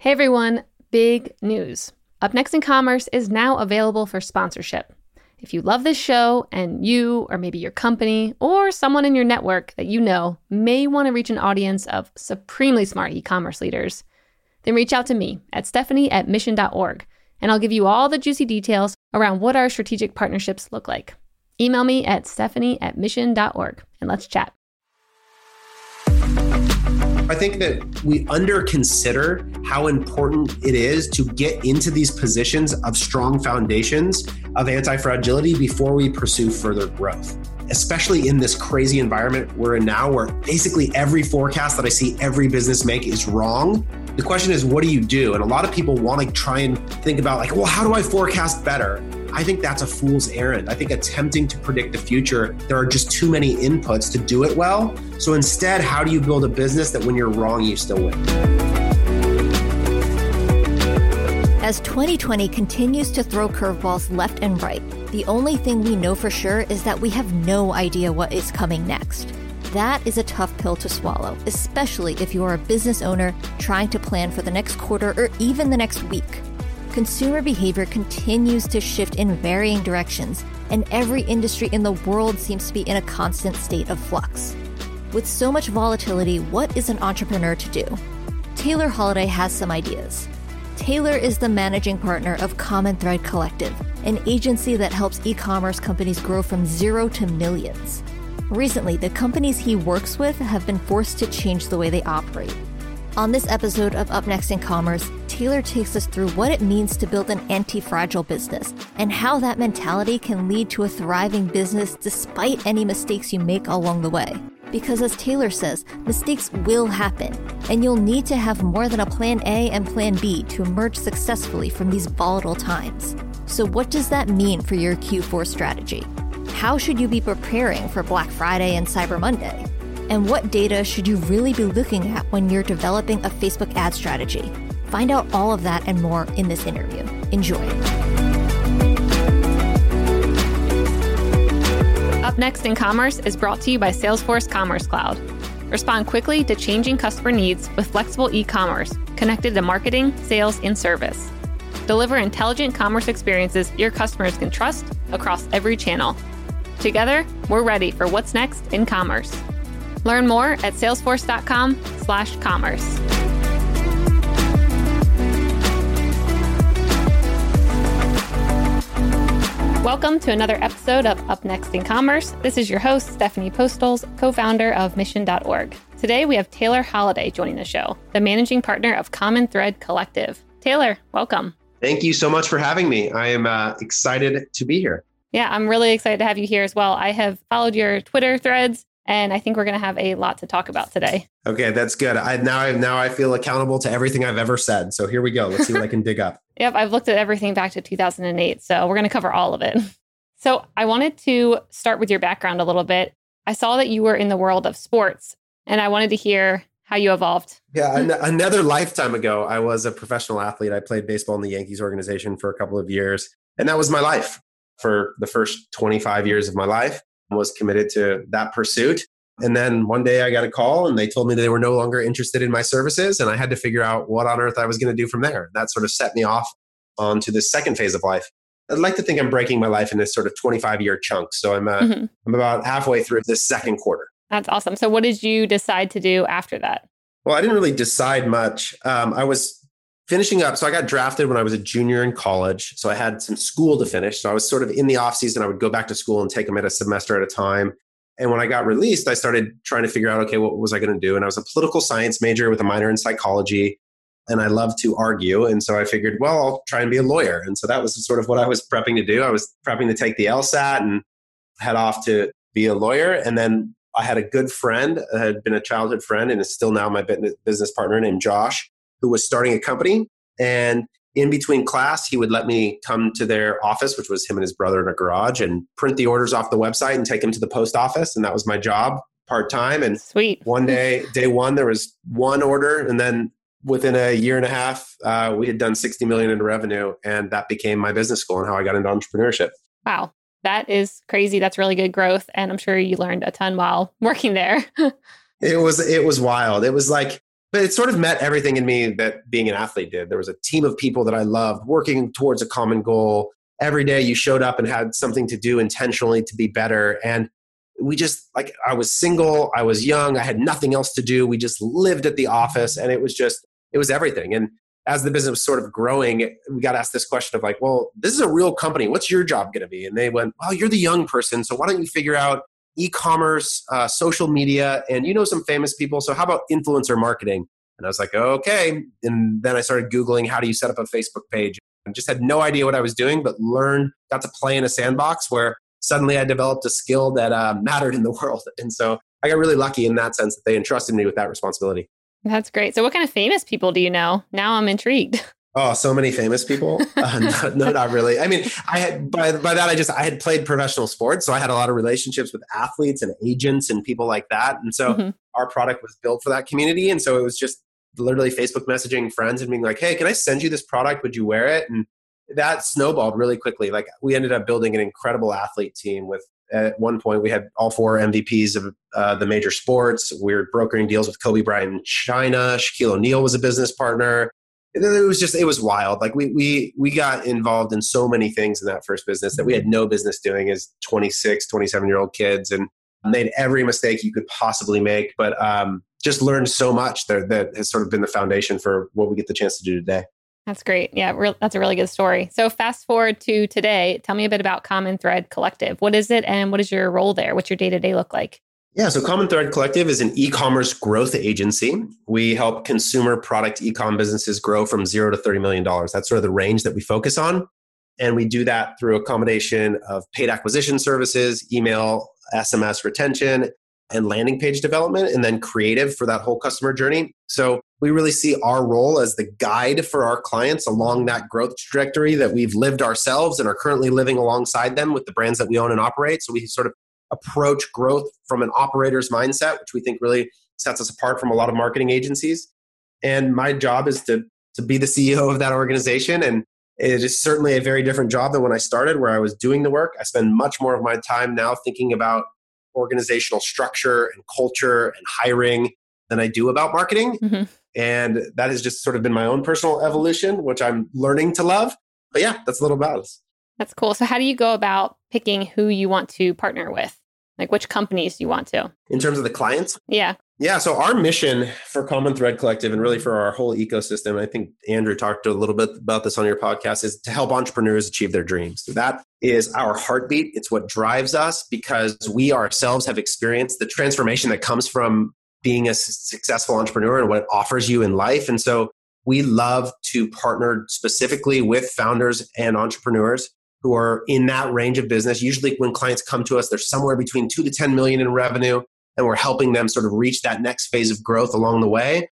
Hey everyone, big news. Up Next in Commerce is now available for sponsorship. If you love this show and you, or maybe your company, or someone in your network that you know may want to reach an audience of supremely smart e commerce leaders, then reach out to me at stephanie at mission.org and I'll give you all the juicy details around what our strategic partnerships look like. Email me at stephanie at mission.org and let's chat. I think that we underconsider how important it is to get into these positions of strong foundations of anti fragility before we pursue further growth. Especially in this crazy environment we're in now, where basically every forecast that I see every business make is wrong. The question is, what do you do? And a lot of people want to try and think about, like, well, how do I forecast better? I think that's a fool's errand. I think attempting to predict the future, there are just too many inputs to do it well. So instead, how do you build a business that when you're wrong, you still win? As 2020 continues to throw curveballs left and right, the only thing we know for sure is that we have no idea what is coming next. That is a tough pill to swallow, especially if you are a business owner trying to plan for the next quarter or even the next week consumer behavior continues to shift in varying directions, and every industry in the world seems to be in a constant state of flux. With so much volatility, what is an entrepreneur to do? Taylor Holiday has some ideas. Taylor is the managing partner of Common Thread Collective, an agency that helps e commerce companies grow from zero to millions. Recently, the companies he works with have been forced to change the way they operate. On this episode of Up Next in Commerce, Taylor takes us through what it means to build an anti fragile business and how that mentality can lead to a thriving business despite any mistakes you make along the way. Because as Taylor says, mistakes will happen, and you'll need to have more than a plan A and plan B to emerge successfully from these volatile times. So, what does that mean for your Q4 strategy? How should you be preparing for Black Friday and Cyber Monday? And what data should you really be looking at when you're developing a Facebook ad strategy? Find out all of that and more in this interview. Enjoy. Up Next in Commerce is brought to you by Salesforce Commerce Cloud. Respond quickly to changing customer needs with flexible e commerce connected to marketing, sales, and service. Deliver intelligent commerce experiences your customers can trust across every channel. Together, we're ready for what's next in commerce. Learn more at salesforce.com/commerce. Welcome to another episode of Up Next in Commerce. This is your host, Stephanie Postles, co founder of Mission.org. Today we have Taylor Holiday joining the show, the managing partner of Common Thread Collective. Taylor, welcome. Thank you so much for having me. I am uh, excited to be here. Yeah, I'm really excited to have you here as well. I have followed your Twitter threads and I think we're going to have a lot to talk about today. Okay, that's good. I now I now I feel accountable to everything I've ever said. So here we go. Let's see what I can dig up. Yep, I've looked at everything back to 2008, so we're going to cover all of it. So I wanted to start with your background a little bit. I saw that you were in the world of sports, and I wanted to hear how you evolved. Yeah, an- another lifetime ago, I was a professional athlete. I played baseball in the Yankees organization for a couple of years, and that was my life for the first 25 years of my life. Was committed to that pursuit. And then one day I got a call and they told me they were no longer interested in my services. And I had to figure out what on earth I was going to do from there. That sort of set me off onto this second phase of life. I'd like to think I'm breaking my life in this sort of 25 year chunk. So I'm, uh, mm-hmm. I'm about halfway through this second quarter. That's awesome. So what did you decide to do after that? Well, I didn't really decide much. Um, I was finishing up. So I got drafted when I was a junior in college. So I had some school to finish. So I was sort of in the off season. I would go back to school and take them at a semester at a time. And when I got released, I started trying to figure out, okay, what was I going to do? And I was a political science major with a minor in psychology. And I love to argue. And so I figured, well, I'll try and be a lawyer. And so that was sort of what I was prepping to do. I was prepping to take the LSAT and head off to be a lawyer. And then I had a good friend, had been a childhood friend, and is still now my business partner named Josh, who was starting a company. And in between class, he would let me come to their office, which was him and his brother in a garage, and print the orders off the website and take them to the post office. And that was my job part time. And sweet. One day, day one, there was one order, and then within a year and a half, uh, we had done 60 million in revenue, and that became my business school and how I got into entrepreneurship. Wow, that is crazy. That's really good growth, and I'm sure you learned a ton while working there. it was it was wild. It was like but it sort of met everything in me that being an athlete did. There was a team of people that I loved working towards a common goal. Every day you showed up and had something to do intentionally to be better. And we just like I was single, I was young, I had nothing else to do. We just lived at the office and it was just it was everything. And as the business was sort of growing, we got asked this question of like, well, this is a real company. What's your job going to be? And they went, well, you're the young person. So why don't you figure out e-commerce, uh, social media, and you know some famous people. So how about influencer marketing? And I was like, okay. And then I started Googling how do you set up a Facebook page and just had no idea what I was doing, but learned, got to play in a sandbox where suddenly I developed a skill that uh, mattered in the world. And so I got really lucky in that sense that they entrusted me with that responsibility. That's great. So, what kind of famous people do you know? Now I'm intrigued. Oh, so many famous people. Uh, no, no, not really. I mean, I had by by that I just I had played professional sports, so I had a lot of relationships with athletes and agents and people like that. And so mm-hmm. our product was built for that community, and so it was just literally Facebook messaging friends and being like, "Hey, can I send you this product? Would you wear it?" And that snowballed really quickly. Like we ended up building an incredible athlete team with at one point we had all four MVPs of uh, the major sports. We were brokering deals with Kobe Bryant in China. Shaquille O'Neal was a business partner. It was just it was wild. Like we we we got involved in so many things in that first business that we had no business doing as 26, 27 year old kids and made every mistake you could possibly make, but um, just learned so much that, that has sort of been the foundation for what we get the chance to do today. That's great. Yeah, that's a really good story. So, fast forward to today. Tell me a bit about Common Thread Collective. What is it, and what is your role there? What's your day to day look like? Yeah, so Common Thread Collective is an e-commerce growth agency. We help consumer product e-com businesses grow from zero to thirty million dollars. That's sort of the range that we focus on, and we do that through a combination of paid acquisition services, email, SMS retention, and landing page development and then creative for that whole customer journey. So we really see our role as the guide for our clients along that growth trajectory that we've lived ourselves and are currently living alongside them with the brands that we own and operate. So we sort of approach growth from an operator's mindset, which we think really sets us apart from a lot of marketing agencies. And my job is to to be the CEO of that organization and it is certainly a very different job than when I started, where I was doing the work. I spend much more of my time now thinking about organizational structure and culture and hiring than I do about marketing. Mm-hmm. And that has just sort of been my own personal evolution, which I'm learning to love. But yeah, that's a little about us. That's cool. So, how do you go about picking who you want to partner with? Like, which companies do you want to? In terms of the clients? Yeah. Yeah. So, our mission for Common Thread Collective and really for our whole ecosystem, I think Andrew talked a little bit about this on your podcast, is to help entrepreneurs achieve their dreams. So that is our heartbeat. It's what drives us because we ourselves have experienced the transformation that comes from being a successful entrepreneur and what it offers you in life. And so we love to partner specifically with founders and entrepreneurs who are in that range of business. Usually when clients come to us, they're somewhere between two to 10 million in revenue, and we're helping them sort of reach that next phase of growth along the way.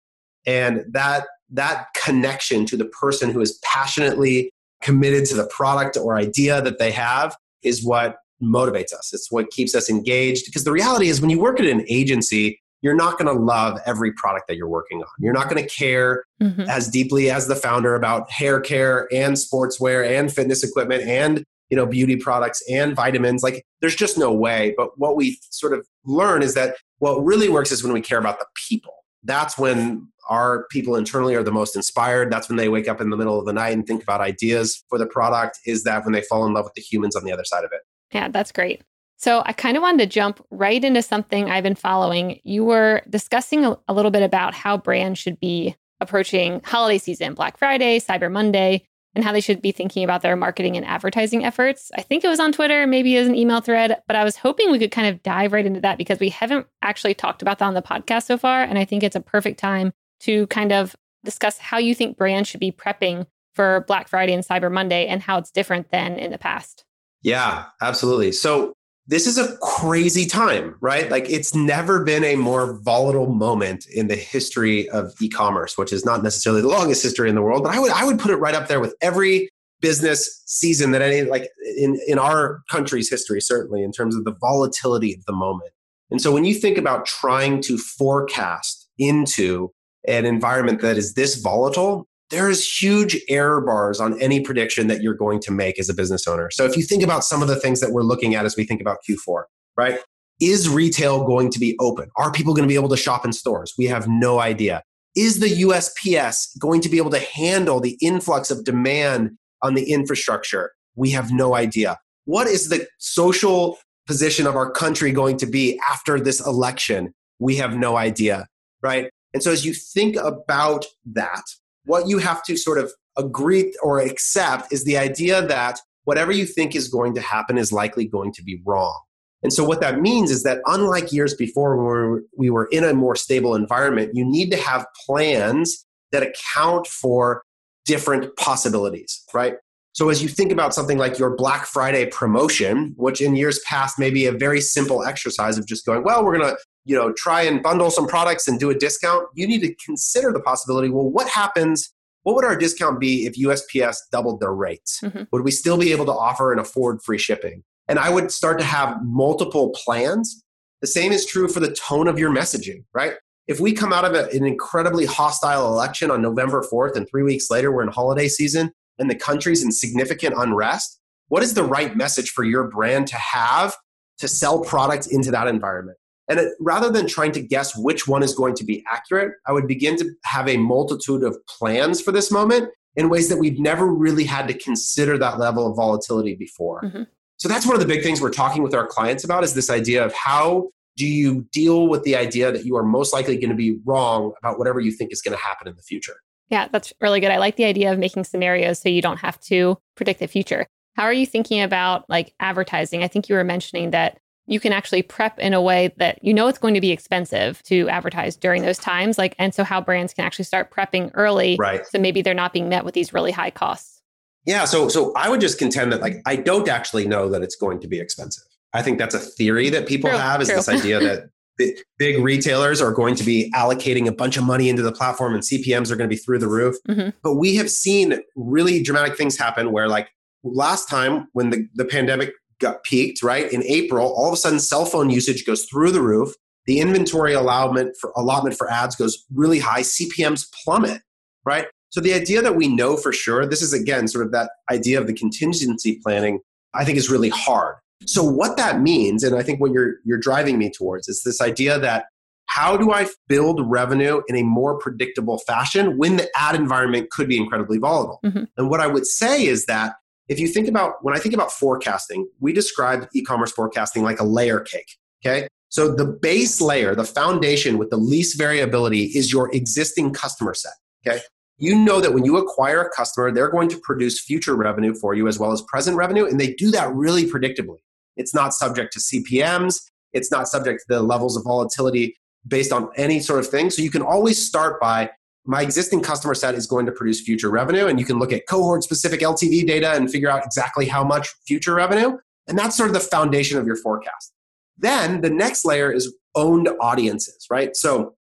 And that that connection to the person who is passionately committed to the product or idea that they have is what motivates us. It's what keeps us engaged. Because the reality is, when you work at an agency, you're not going to love every product that you're working on. You're not going to care mm-hmm. as deeply as the founder about hair care and sportswear and fitness equipment and you know beauty products and vitamins. Like there's just no way. But what we sort of learn is that what really works is when we care about the people. That's when our people internally are the most inspired. That's when they wake up in the middle of the night and think about ideas for the product. Is that when they fall in love with the humans on the other side of it? Yeah, that's great. So I kind of wanted to jump right into something I've been following. You were discussing a, a, little bit about how brands should be approaching holiday season, Black Friday, Cyber Monday, and how they should be thinking about their marketing and advertising efforts. I think it was on Twitter, maybe as an email thread, but I was hoping we could kind of dive right into that because we haven't actually talked about that on the podcast so far. And I think it's a perfect time to kind of discuss how you think brands should be prepping for Black Friday and Cyber Monday and how it's different than in the past. Yeah, absolutely. So this is a crazy time, right? Like it's never been a more volatile moment in the history of e-commerce, which is not necessarily the longest history in the world, but I would I would put it right up there with every business season that any like in in our country's history certainly in terms of the volatility of the moment. And so when you think about trying to forecast into an environment that is this volatile, there's huge error bars on any prediction that you're going to make as a business owner. So if you think about some of the things that we're looking at as we think about Q4, right? Is retail going to be open? Are people going to be able to shop in stores? We have no idea. Is the USPS going to be able to handle the influx of demand on the infrastructure? We have no idea. What is the social position of our country going to be after this election? We have no idea, right? And so as you think about that, what you have to sort of agree or accept is the idea that whatever you think is going to happen is likely going to be wrong. And so, what that means is that unlike years before where we were in a more stable environment, you need to have plans that account for different possibilities, right? So, as you think about something like your Black Friday promotion, which in years past may be a very simple exercise of just going, well, we're going to you know try and bundle some products and do a discount you need to consider the possibility well what happens what would our discount be if usps doubled their rates? Mm-hmm. would we still be able to offer and afford free shipping? And i would start to have multiple plans. The same is true for the tone of your messaging right? If we come out of a, an incredibly hostile election on november 4th and three weeks later we're in holiday season and the country's in significant unrest what is the right message for your brand to have to sell products into that environment and it, rather than trying to guess which one is going to be accurate, I would begin to have a multitude of plans for this moment in ways that we've never really had to consider that level of volatility before. Mm-hmm. So that's one of the big things we're talking with our clients about is this idea of how do you deal with the idea that you are most likely going to be wrong about whatever you think is going to happen in the future. Yeah, that's really good. I like the idea of making scenarios so you don't have to predict the future. How are you thinking about like advertising? I think you were mentioning that you can actually prep in a way that you know it's going to be expensive to advertise during those times. Like and so how brands can actually start prepping early right. so maybe they're not being met with these really high costs. Yeah so so i would just contend that like i don't actually know that it's going to be expensive. I think that's a theory that people true, have is true. this idea that big retailers are going to be allocating a bunch of money into the platform and cpms are going to be through the roof. Mm-hmm. but we have seen really dramatic things happen where like last time when the, the pandemic got peaked, right? In April, all of a sudden cell phone usage goes through the roof. The inventory allotment for allotment for ads goes really high. CPMs plummet, right? So the idea that we know for sure, this is again sort of that idea of the contingency planning, I think is really hard. So what that means, and I think what you're you're driving me towards is this idea that how do I build revenue in a more predictable fashion when the ad environment could be incredibly volatile? Mm-hmm. And what I would say is that if you think about when I think about forecasting, we describe e-commerce forecasting like a layer cake. Okay. So the base layer, the foundation with the least variability is your existing customer set. Okay. You know that when you acquire a customer, they're going to produce future revenue for you as well as present revenue. And they do that really predictably. It's not subject to CPMs. It's not subject to the levels of volatility based on any sort of thing. So you can always start by my existing customer set is going to produce future revenue. And you can look at cohort specific LTV data and figure out exactly how much future revenue. And that's sort of the foundation of your forecast. Then the next layer is owned audiences, right? So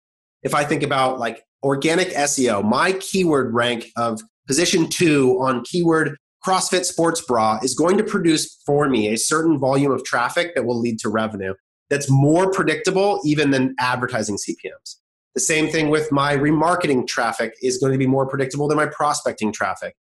if I think about like organic SEO, my keyword rank of position two on keyword CrossFit sports bra is going to produce for me a certain volume of traffic that will lead to revenue that's more predictable even than advertising CPMs. The same thing with my remarketing traffic is going to be more predictable than my prospecting traffic.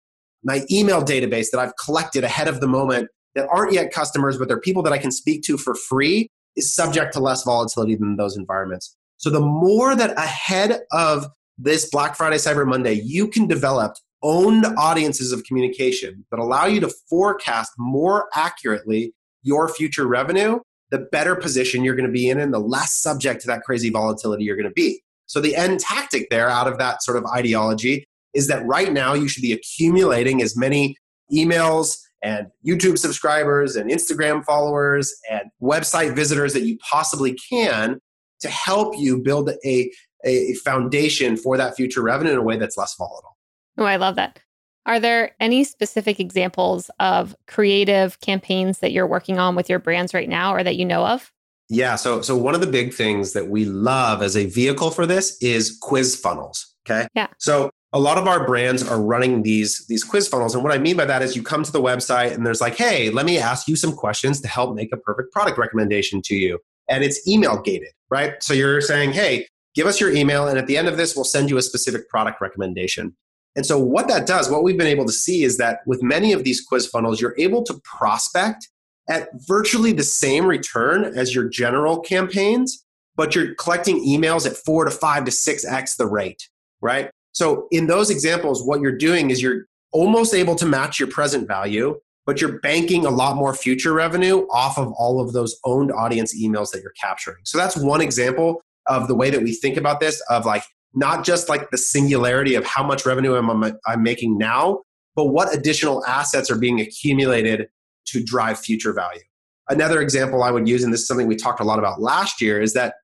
My email database that I've collected ahead of the moment that aren't yet customers, but they're people that I can speak to for free is subject to less volatility than those environments. So the more that ahead of this Black Friday, Cyber Monday, you can develop owned audiences of communication that allow you to forecast more accurately your future revenue, the better position you're going to be in and the less subject to that crazy volatility you're going to be. So the end tactic there out of that sort of ideology is that right now you should be accumulating as many emails and YouTube subscribers and Instagram followers and website visitors that you possibly can to help you build a, a foundation for that future revenue in a way that's less volatile. Oh, I love that. Are there any specific examples of creative campaigns that you're working on with your brands right now or that you know of? Yeah. So, so one of the big things that we love as a vehicle for this is quiz funnels. Okay. Yeah. So a lot of our brands are running these these quiz funnels, and what I mean by that is you come to the website and there's like, hey, let me ask you some questions to help make a perfect product recommendation to you, and it's email gated, right? So you're saying, hey, give us your email, and at the end of this, we'll send you a specific product recommendation. And so what that does, what we've been able to see is that with many of these quiz funnels, you're able to prospect at virtually the same return as your general campaigns, but you're collecting emails at four to five to six X the rate. right? So in those examples, what you're doing is you're almost able to match your present value, but you're banking a lot more future revenue off of all of those owned audience emails that you're capturing. So that's one example of the way that we think about this of like not just like the singularity of how much revenue am I, I'm making now, but what additional assets are being accumulated to drive future value. Another example I would use, and this is something we talked a lot about last year, is that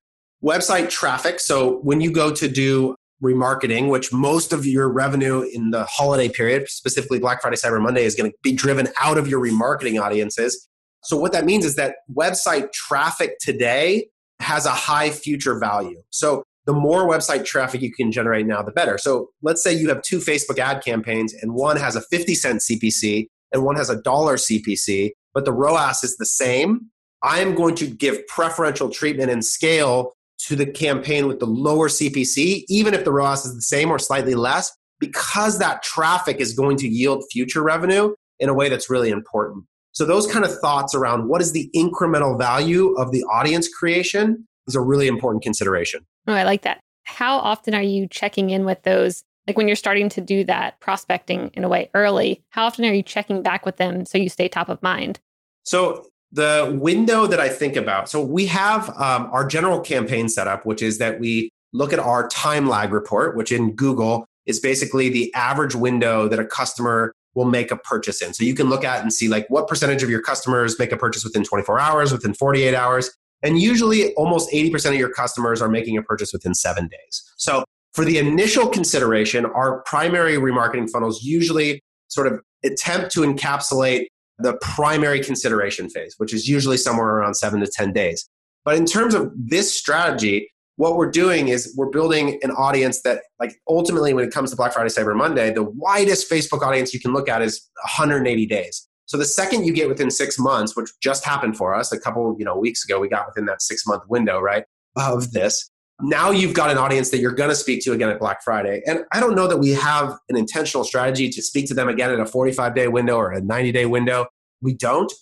website traffic. So when you go to do remarketing, which most of your revenue in the holiday period, specifically Black Friday, Cyber Monday, is going to be driven out of your remarketing audiences. So what that means is that website traffic today has a high future value. So the more website traffic you can generate now, the better. So let's say you have two Facebook ad campaigns and one has a 50 cent CPC and one has a dollar CPC, but the ROAS is the same. I am going to give preferential treatment and scale to the campaign with the lower CPC, even if the ROAS is the same or slightly less, because that traffic is going to yield future revenue in a way that's really important. So, those kind of thoughts around what is the incremental value of the audience creation is a really important consideration. Oh, I like that. How often are you checking in with those? Like when you're starting to do that prospecting in a way early, how often are you checking back with them so you stay top of mind? So, the window that I think about, so we have um, our general campaign setup, which is that we look at our time lag report, which in Google is basically the average window that a customer will make a purchase in. So you can look at and see like what percentage of your customers make a purchase within 24 hours, within 48 hours. And usually almost 80% of your customers are making a purchase within seven days. So for the initial consideration, our primary remarketing funnels usually sort of attempt to encapsulate the primary consideration phase, which is usually somewhere around seven to 10 days. But in terms of this strategy, what we're doing is we're building an audience that, like, ultimately, when it comes to Black Friday, Cyber Monday, the widest Facebook audience you can look at is 180 days. So the second you get within six months, which just happened for us a couple, you know, weeks ago, we got within that six month window, right, of this. Now you've got an audience that you're going to speak to again at Black Friday. And I don't know that we have an intentional strategy to speak to them again in a 45 day window or a 90 day window. We don't.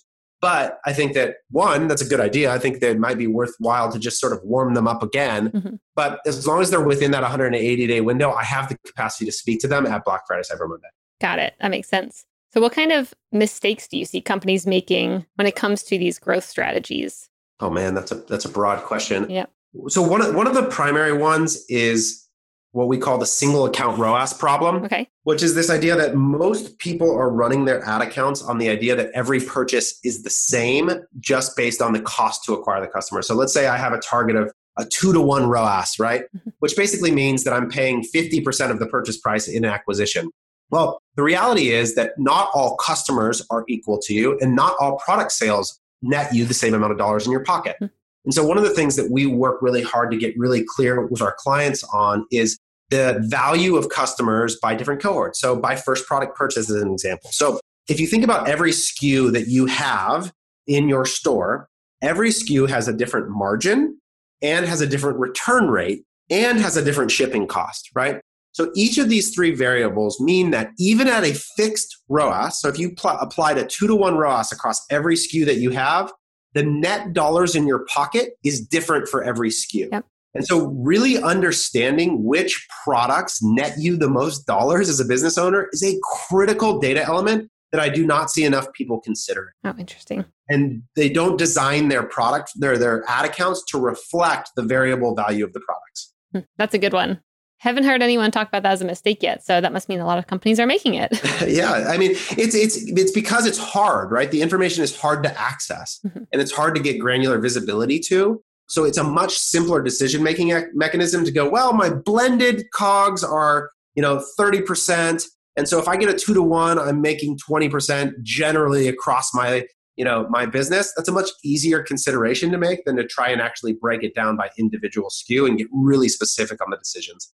But I think that one, that's a good idea. I think that it might be worthwhile to just sort of warm them up again. Mm-hmm. But as long as they're within that 180 day window, I have the capacity to speak to them at Black Friday, Cyber Monday. Got it. That makes sense. So, what kind of mistakes do you see companies making when it comes to these growth strategies? Oh man, that's a that's a broad question. Yeah. So one of one of the primary ones is what we call the single account ROAS problem. Okay. Which is this idea that most people are running their ad accounts on the idea that every purchase is the same just based on the cost to acquire the customer. So let's say I have a target of a two to one ROAS, right? Mm-hmm. Which basically means that I'm paying 50% of the purchase price in acquisition. Well, the reality is that not all customers are equal to you, and not all product sales net you the same amount of dollars in your pocket. Mm-hmm. And so, one of the things that we work really hard to get really clear with our clients on is the value of customers by different cohorts. So, by first product purchase, as an example. So, if you think about every SKU that you have in your store, every SKU has a different margin and has a different return rate and has a different shipping cost, right? So each of these three variables mean that even at a fixed ROAS, so if you pl- applied a two to one ROAS across every SKU that you have, the net dollars in your pocket is different for every SKU. Yep. And so, really understanding which products net you the most dollars as a business owner is a critical data element that I do not see enough people consider. Oh, interesting. And they don't design their product, their their ad accounts to reflect the variable value of the products. Hmm, that's a good one. Haven't heard anyone talk about that as a mistake yet, so that must mean a lot of companies are making it. yeah, I mean, it's it's it's because it's hard, right? The information is hard to access, mm-hmm. and it's hard to get granular visibility to. So it's a much simpler decision making mechanism to go. Well, my blended cogs are you know thirty percent, and so if I get a two to one, I'm making twenty percent generally across my you know my business that's a much easier consideration to make than to try and actually break it down by individual SKU and get really specific on the decisions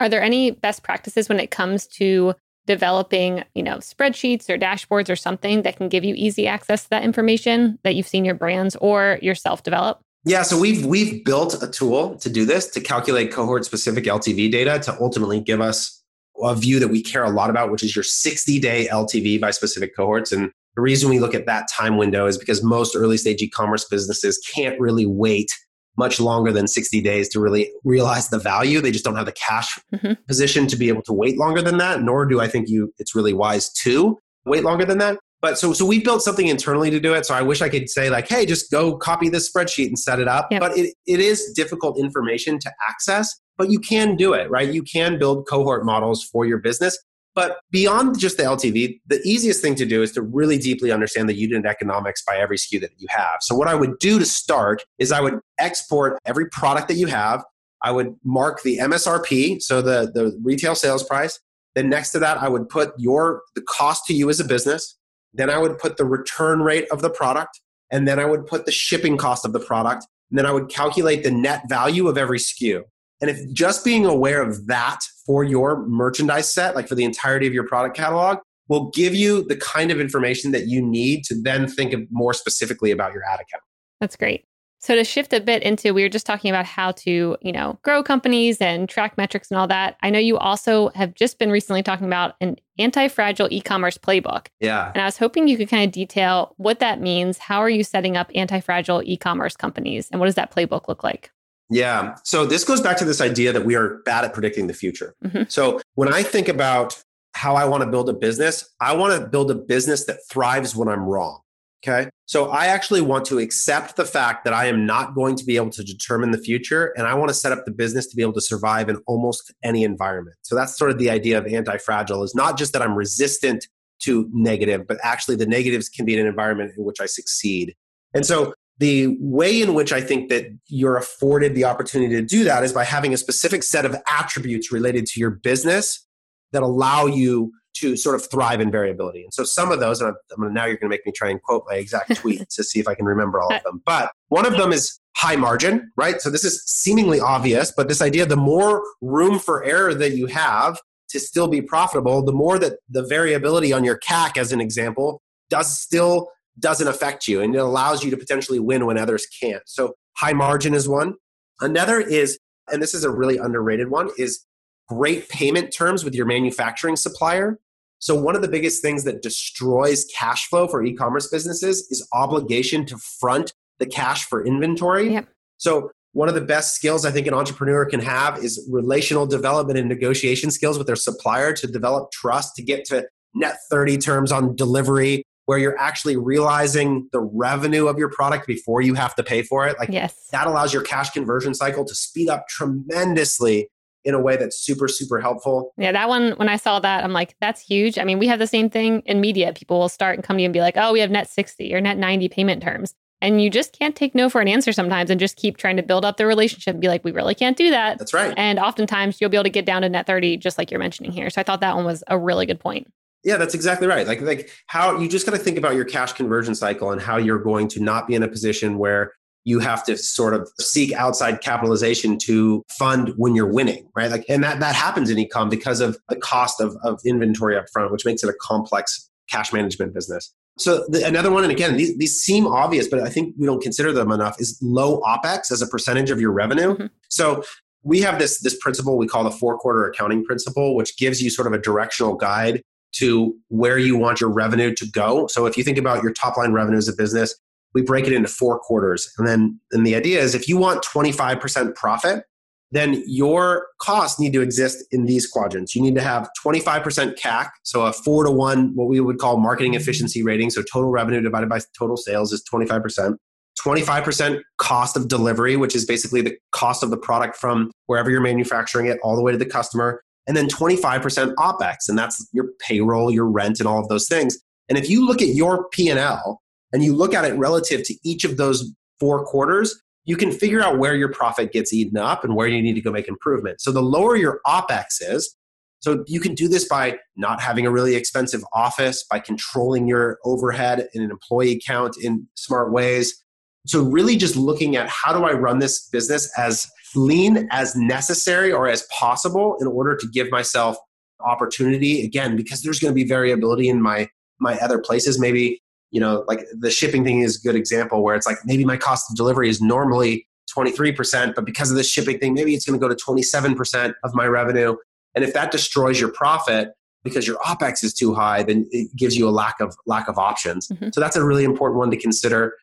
are there any best practices when it comes to developing you know spreadsheets or dashboards or something that can give you easy access to that information that you've seen your brands or yourself develop yeah, so we've we've built a tool to do this to calculate cohort specific LTV data to ultimately give us a view that we care a lot about, which is your 60 day LTV by specific cohorts. And the reason we look at that time window is because most early stage e commerce businesses can't really wait much longer than 60 days to really realize the value. They just don't have the cash mm-hmm. position to be able to wait longer than that, nor do I think you it's really wise to wait longer than that. But so so we built something internally to do it. So I wish I could say like, hey, just go copy this spreadsheet and set it up. Yep. But it, it is difficult information to access, but you can do it, right? You can build cohort models for your business. But beyond just the LTV, the easiest thing to do is to really deeply understand the unit economics by every SKU that you have. So, what I would do to start is I would export every product that you have. I would mark the MSRP, so the, the retail sales price. Then next to that, I would put your the cost to you as a business. Then I would put the return rate of the product. And then I would put the shipping cost of the product. And then I would calculate the net value of every SKU. And if just being aware of that for your merchandise set, like for the entirety of your product catalog, will give you the kind of information that you need to then think of more specifically about your ad account. That's great. So to shift a bit into we were just talking about how to, you know, grow companies and track metrics and all that. I know you also have just been recently talking about an anti-fragile e-commerce playbook. Yeah. And I was hoping you could kind of detail what that means. How are you setting up anti-fragile e-commerce companies and what does that playbook look like? Yeah. So this goes back to this idea that we are bad at predicting the future. Mm-hmm. So when I think about how I want to build a business, I want to build a business that thrives when I'm wrong. Okay. So I actually want to accept the fact that I am not going to be able to determine the future. And I want to set up the business to be able to survive in almost any environment. So that's sort of the idea of anti fragile is not just that I'm resistant to negative, but actually the negatives can be in an environment in which I succeed. And so the way in which I think that you're afforded the opportunity to do that is by having a specific set of attributes related to your business that allow you to sort of thrive in variability. And so some of those, and I'm, I'm now you're going to make me try and quote my exact tweet to see if I can remember all of them. But one of them is high margin, right? So this is seemingly obvious, but this idea the more room for error that you have to still be profitable, the more that the variability on your CAC, as an example, does still doesn't affect you and it allows you to potentially win when others can't. So high margin is one. Another is, and this is a really underrated one, is great payment terms with your manufacturing supplier. So one of the biggest things that destroys cash flow for e-commerce businesses is obligation to front the cash for inventory. Yep. So one of the best skills I think an entrepreneur can have is relational development and negotiation skills with their supplier to develop trust to get to net 30 terms on delivery where you're actually realizing the revenue of your product before you have to pay for it. Like yes. that allows your cash conversion cycle to speed up tremendously in a way that's super, super helpful. Yeah, that one, when I saw that, I'm like, that's huge. I mean, we have the same thing in media. People will start and come to you and be like, oh, we have net 60 or net 90 payment terms. And you just can't take no for an answer sometimes and just keep trying to build up the relationship and be like, we really can't do that. That's right. And oftentimes you'll be able to get down to net 30, just like you're mentioning here. So I thought that one was a really good point. Yeah, that's exactly right. Like like how you just got to think about your cash conversion cycle and how you're going to not be in a position where you have to sort of seek outside capitalization to fund when you're winning, right? Like and that that happens in ecom because of the cost of, of inventory up front, which makes it a complex cash management business. So the, another one, and again, these, these seem obvious, but I think we don't consider them enough, is low OPEX as a percentage of your revenue. Mm-hmm. So we have this, this principle we call the four quarter accounting principle, which gives you sort of a directional guide to where you want your revenue to go. So if you think about your top line revenue as a business, we break it into four quarters. And then and the idea is if you want 25% profit, then your costs need to exist in these quadrants. You need to have 25% CAC, so a four to one, what we would call marketing efficiency rating. So total revenue divided by total sales is 25%. 25% cost of delivery, which is basically the cost of the product from wherever you're manufacturing it all the way to the customer and then 25% opex and that's your payroll your rent and all of those things. And if you look at your p&l and you look at it relative to each of those four quarters you can figure out where your profit gets eaten up and where you need to go make improvement so the lower your opex is so you can do this by not having a really expensive office by controlling your overhead and an employee count in smart ways. So really just looking at how do i run this business as lean as necessary or as possible in order to give myself opportunity again because there's going to be variability in my my other places. Maybe you know like the shipping thing is a good example where it's like maybe my cost of delivery is normally 23% but because of this shipping thing maybe it's going to go to 27% of my revenue. And if that destroys your profit because your opex is too high then it gives you a lack of lack of options. Mm-hmm. so that's a really important one to consider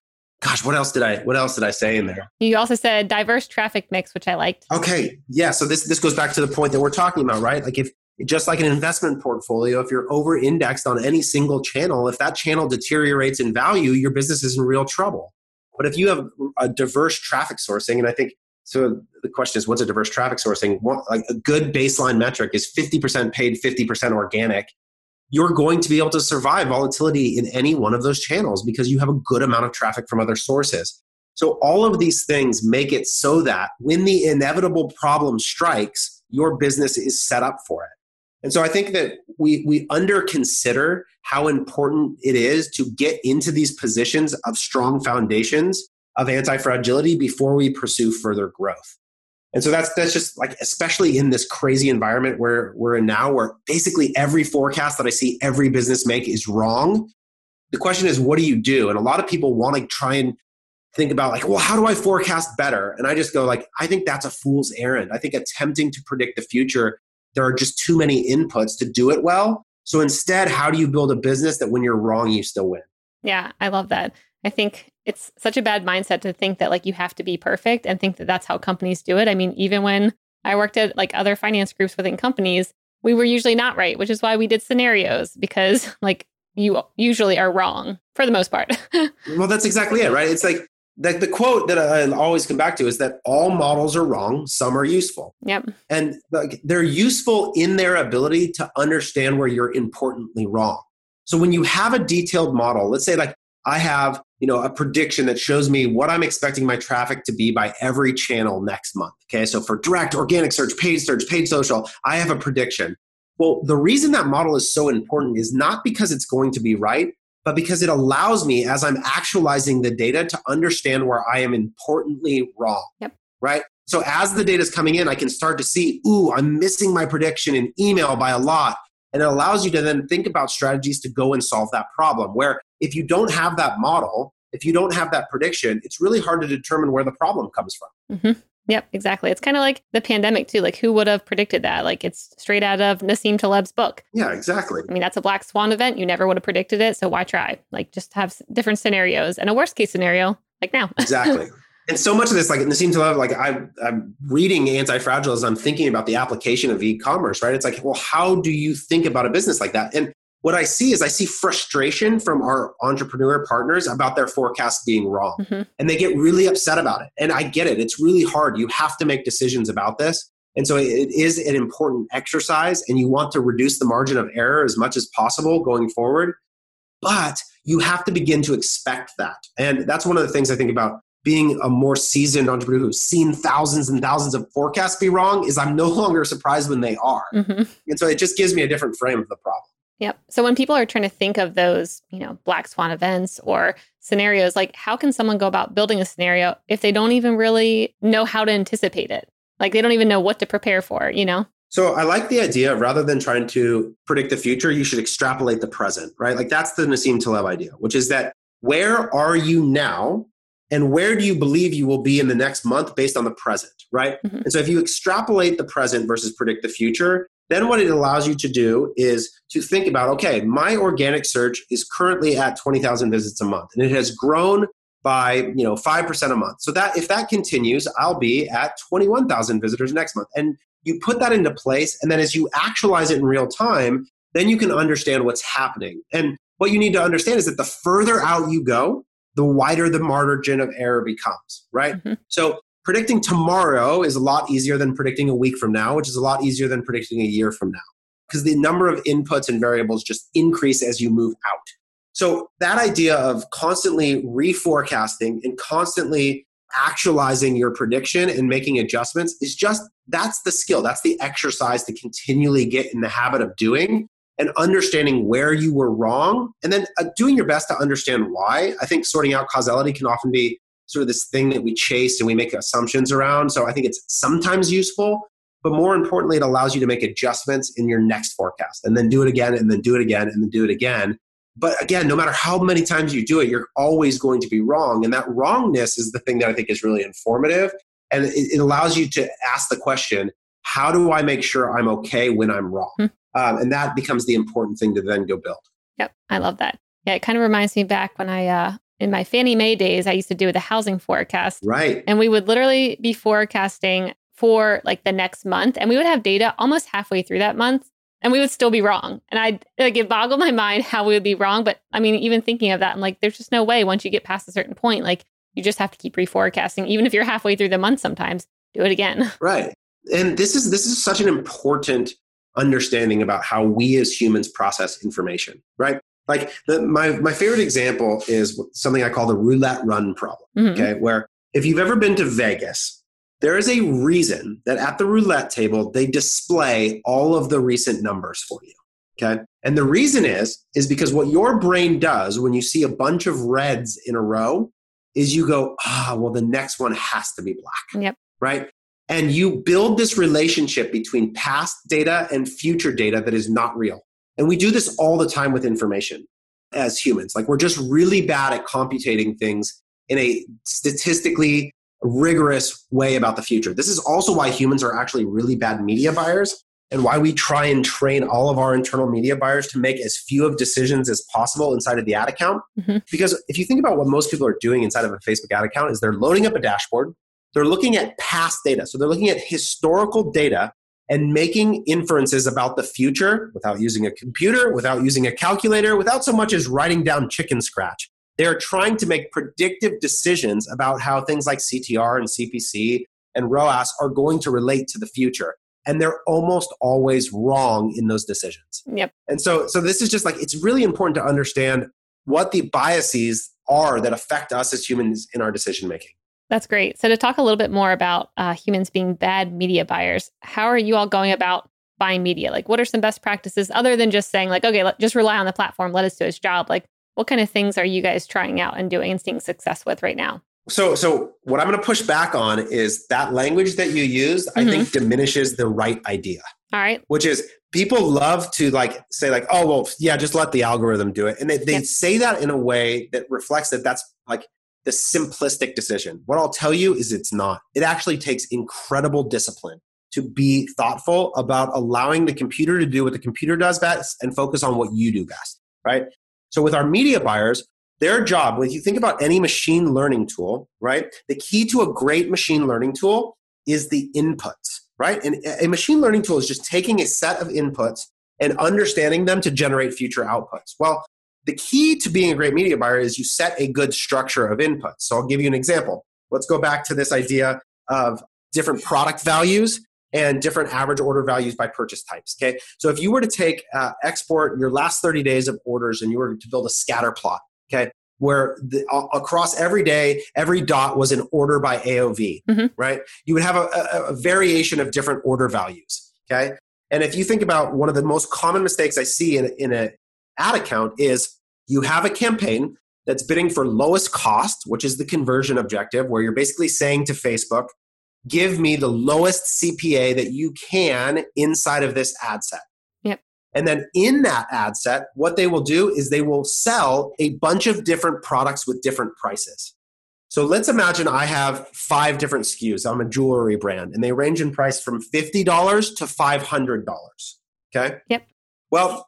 gosh, what else did I what else did I say in there? You also said diverse traffic mix, which I liked. Okay. Yeah. So this this goes back to the point that we're talking about, right? Like if just like an investment portfolio, if you're over indexed on any single channel, if that channel deteriorates in value, your business is in real trouble. But if you have a diverse traffic sourcing, and I think so the question is, what's a diverse traffic sourcing? What, like a good baseline metric is 50% paid, 50% organic. You're going to be able to survive volatility in any one of those channels because you have a good amount of traffic from other sources. So all of these things make it so that when the inevitable problem strikes, your business is set up for it. And so I think that we we under consider how important it is to get into these positions of strong foundations of anti-fragility before we pursue further growth. And so that's that's just like especially in this crazy environment where we're in now where basically every forecast that I see every business make is wrong. The question is what do you do? And a lot of people want to try and think about like, well, how do I forecast better? And I just go like, I think that's a fool's errand. I think attempting to predict the future there are just too many inputs to do it well. So instead, how do you build a business that when you're wrong, you still win? Yeah, I love that. I think it's such a bad mindset to think that like you have to be perfect and think that that's how companies do it. I mean, even when I worked at like other finance groups within companies, we were usually not right, which is why we did scenarios because like you usually are wrong for the most part. well, that's exactly it, right? It's like the, the quote that I always come back to is that all models are wrong, some are useful. Yep. And like, they're useful in their ability to understand where you're importantly wrong. So when you have a detailed model, let's say like I have, you know, a prediction that shows me what I'm expecting my traffic to be by every channel next month. Okay. So for direct, organic search, paid search, paid social, I have a prediction. Well, the reason that model is so important is not because it's going to be right, but because it allows me as I'm actualizing the data to understand where I am importantly wrong. Yep. Right. So as the data is coming in, I can start to see, ooh, I'm missing my prediction in email by a lot. And it allows you to then think about strategies to go and solve that problem. Where if you don't have that model, if you don't have that prediction, it's really hard to determine where the problem comes from. Mm-hmm. Yep, exactly. It's kind of like the pandemic too. Like, who would have predicted that? Like, it's straight out of Nassim Taleb's book. Yeah, exactly. I mean, that's a black swan event. You never would have predicted it. So why try? Like, just have different scenarios and a worst case scenario, like now. exactly. And so much of this, like Nassim Taleb, like I, I'm reading Anti-Fragile as I'm thinking about the application of e-commerce, right? It's like, well, how do you think about a business like that? And what I see is I see frustration from our entrepreneur partners about their forecasts being wrong. Mm-hmm. And they get really upset about it. And I get it. It's really hard. You have to make decisions about this. And so it is an important exercise, and you want to reduce the margin of error as much as possible going forward. But you have to begin to expect that. And that's one of the things I think about being a more seasoned entrepreneur who's seen thousands and thousands of forecasts be wrong is I'm no longer surprised when they are. Mm-hmm. And so it just gives me a different frame of the problem. Yep. So when people are trying to think of those, you know, black swan events or scenarios, like how can someone go about building a scenario if they don't even really know how to anticipate it? Like they don't even know what to prepare for, you know? So I like the idea rather than trying to predict the future, you should extrapolate the present, right? Like that's the Nassim Taleb idea, which is that where are you now and where do you believe you will be in the next month based on the present, right? Mm-hmm. And so if you extrapolate the present versus predict the future, then what it allows you to do is to think about okay, my organic search is currently at 20,000 visits a month and it has grown by, you know, 5% a month. So that if that continues, I'll be at 21,000 visitors next month. And you put that into place and then as you actualize it in real time, then you can understand what's happening. And what you need to understand is that the further out you go, the wider the margin of error becomes, right? Mm-hmm. So predicting tomorrow is a lot easier than predicting a week from now, which is a lot easier than predicting a year from now because the number of inputs and variables just increase as you move out. So that idea of constantly reforecasting and constantly actualizing your prediction and making adjustments is just that's the skill. That's the exercise to continually get in the habit of doing and understanding where you were wrong and then uh, doing your best to understand why. I think sorting out causality can often be sort of this thing that we chase and we make assumptions around. So I think it's sometimes useful, but more importantly, it allows you to make adjustments in your next forecast and then do it again and then do it again and then do it again. But again, no matter how many times you do it, you're always going to be wrong. And that wrongness is the thing that I think is really informative. And it, allows you to ask the question how do I make sure I'm okay when I'm wrong? Hmm. Um, and that becomes the important thing to then go build. Yep, I love that. Yeah, it kind of reminds me back when I uh, in my Fannie Mae days, I used to do the housing forecast. Right. And we would literally be forecasting for like the next month. And we would have data almost halfway through that month and we would still be wrong. And I like it boggled my mind how we would be wrong. But I mean, even thinking of that, I'm like, there's just no way once you get past a certain point, like you just have to keep reforecasting. Even if you're halfway through the month sometimes, do it again. Right. And this is this is such an important understanding about how we as humans process information, right? Like the, my my favorite example is something I call the roulette run problem. Mm-hmm. Okay, where if you've ever been to Vegas, there is a reason that at the roulette table they display all of the recent numbers for you. Okay, and the reason is is because what your brain does when you see a bunch of reds in a row is you go, ah, well, the next one has to be black. Yep. Right. And you build this relationship between past data and future data that is not real. And we do this all the time with information as humans. Like we're just really bad at computing things in a statistically rigorous way about the future. This is also why humans are actually really bad media buyers and why we try and train all of our internal media buyers to make as few of decisions as possible inside of the ad account. Mm-hmm. Because if you think about what most people are doing inside of a Facebook ad account is they're loading up a dashboard, they're looking at past data. So they're looking at historical data and making inferences about the future without using a computer, without using a calculator, without so much as writing down chicken scratch. They're trying to make predictive decisions about how things like CTR and CPC and ROAS are going to relate to the future. And they're almost always wrong in those decisions. Yep. And so, so this is just like, it's really important to understand what the biases are that affect us as humans in our decision making. That's great. So, to talk a little bit more about uh, humans being bad media buyers, how are you all going about buying media? Like, what are some best practices other than just saying, like, okay, let, just rely on the platform, let us do its job? Like, what kind of things are you guys trying out and doing and seeing success with right now? So, so what I'm going to push back on is that language that you used. Mm-hmm. I think mm-hmm. diminishes the right idea. All right. Which is people love to like say like, oh well, yeah, just let the algorithm do it, and they, they yep. say that in a way that reflects that that's like the simplistic decision. What I'll tell you is it's not. It actually takes incredible discipline to be thoughtful about allowing the computer to do what the computer does best and focus on what you do best, right? So with our media buyers, their job, when you think about any machine learning tool, right? The key to a great machine learning tool is the inputs, right? And a machine learning tool is just taking a set of inputs and understanding them to generate future outputs. Well, the key to being a great media buyer is you set a good structure of inputs. So I'll give you an example. Let's go back to this idea of different product values and different average order values by purchase types. Okay, so if you were to take uh, export your last 30 days of orders and you were to build a scatter plot, okay, where the, uh, across every day, every dot was an order by AOV, mm-hmm. right? You would have a, a, a variation of different order values. Okay, and if you think about one of the most common mistakes I see in, in a ad account is you have a campaign that's bidding for lowest cost, which is the conversion objective, where you're basically saying to Facebook, give me the lowest CPA that you can inside of this ad set. Yep. And then in that ad set, what they will do is they will sell a bunch of different products with different prices. So let's imagine I have five different SKUs. I'm a jewelry brand, and they range in price from $50 to $500. Okay. Yep. Well,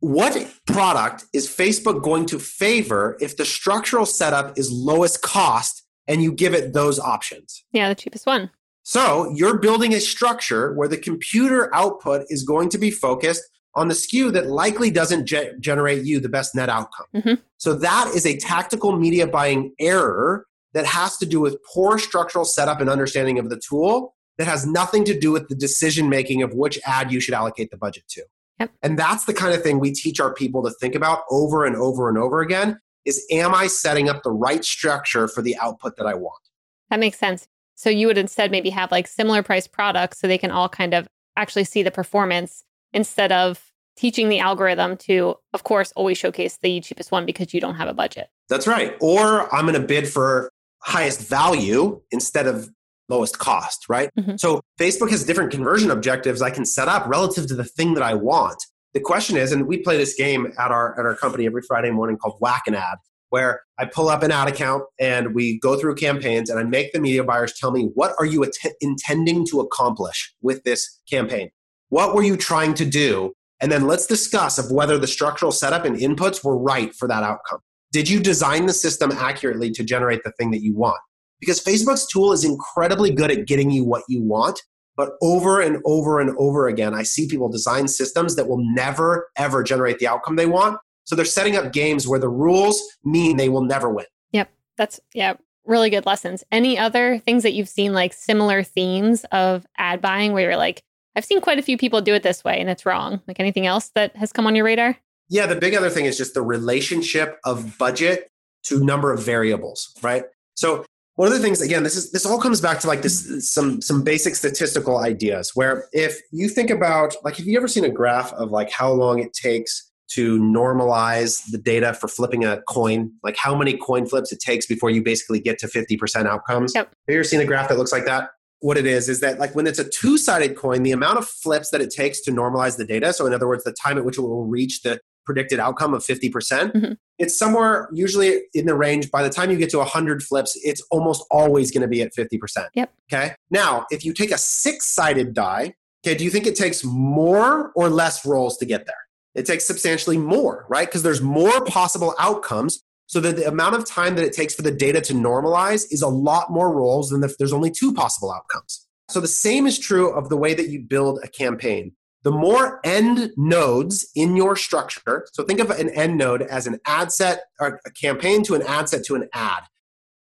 what product is Facebook going to favor if the structural setup is lowest cost and you give it those options? Yeah, the cheapest one. So you're building a structure where the computer output is going to be focused on the SKU that likely doesn't ge- generate you the best net outcome. Mm-hmm. So that is a tactical media buying error that has to do with poor structural setup and understanding of the tool that has nothing to do with the decision making of which ad you should allocate the budget to. Yep. And that's the kind of thing we teach our people to think about over and over and over again is am I setting up the right structure for the output that I want? That makes sense. So you would instead maybe have like similar price products so they can all kind of actually see the performance instead of teaching the algorithm to, of course, always showcase the cheapest one because you don't have a budget. That's right. Or I'm going to bid for highest value instead of lowest cost, right? Mm-hmm. So Facebook has different conversion objectives I can set up relative to the thing that I want. The question is, and we play this game at our at our company every Friday morning called Whack an Ad, where I pull up an ad account and we go through campaigns and I make the media buyers tell me what are you att- intending to accomplish with this campaign? What were you trying to do? And then let's discuss of whether the structural setup and inputs were right for that outcome. did you design the system accurately to generate the thing that you want? Because Facebook's tool is incredibly good at getting you what you want. But over and over and over again, I see people design systems that will never, ever generate the outcome they want. So they're setting up games where the rules mean they will never win. Yep. That's, yeah, really good lessons. Any other things that you've seen, like similar themes of ad buying where you're like, I've seen quite a few people do it this way and it's wrong? Like anything else that has come on your radar? Yeah, the big other thing is just the relationship of budget to number of variables, right? So one of the things again this is this all comes back to like this some some basic statistical ideas where if you think about like have you ever seen a graph of like how long it takes to normalize the data for flipping a coin? Like how many coin flips it takes before you basically get to 50% outcomes? Yep. have you ever seen a graph that looks like that? What it is is that like when it's a two-sided coin the amount of flips that it takes to normalize the data so in other words the time at which it will reach the predicted outcome of 50%, percent mm hmm it's somewhere usually in the range. By the time you get to 100 flips, it's almost always going to be at 50%. Yep. Okay. Now, if you take a six sided die, okay, do you think it takes more or less rolls to get there? It takes substantially more, right? Because there's more possible outcomes. So that the amount of time that it takes for the data to normalize is a lot more rolls than if there's only two possible outcomes. So the same is true of the way that you build a campaign the more end nodes in your structure, so think of an end node as an ad set or a campaign to an ad set to an ad.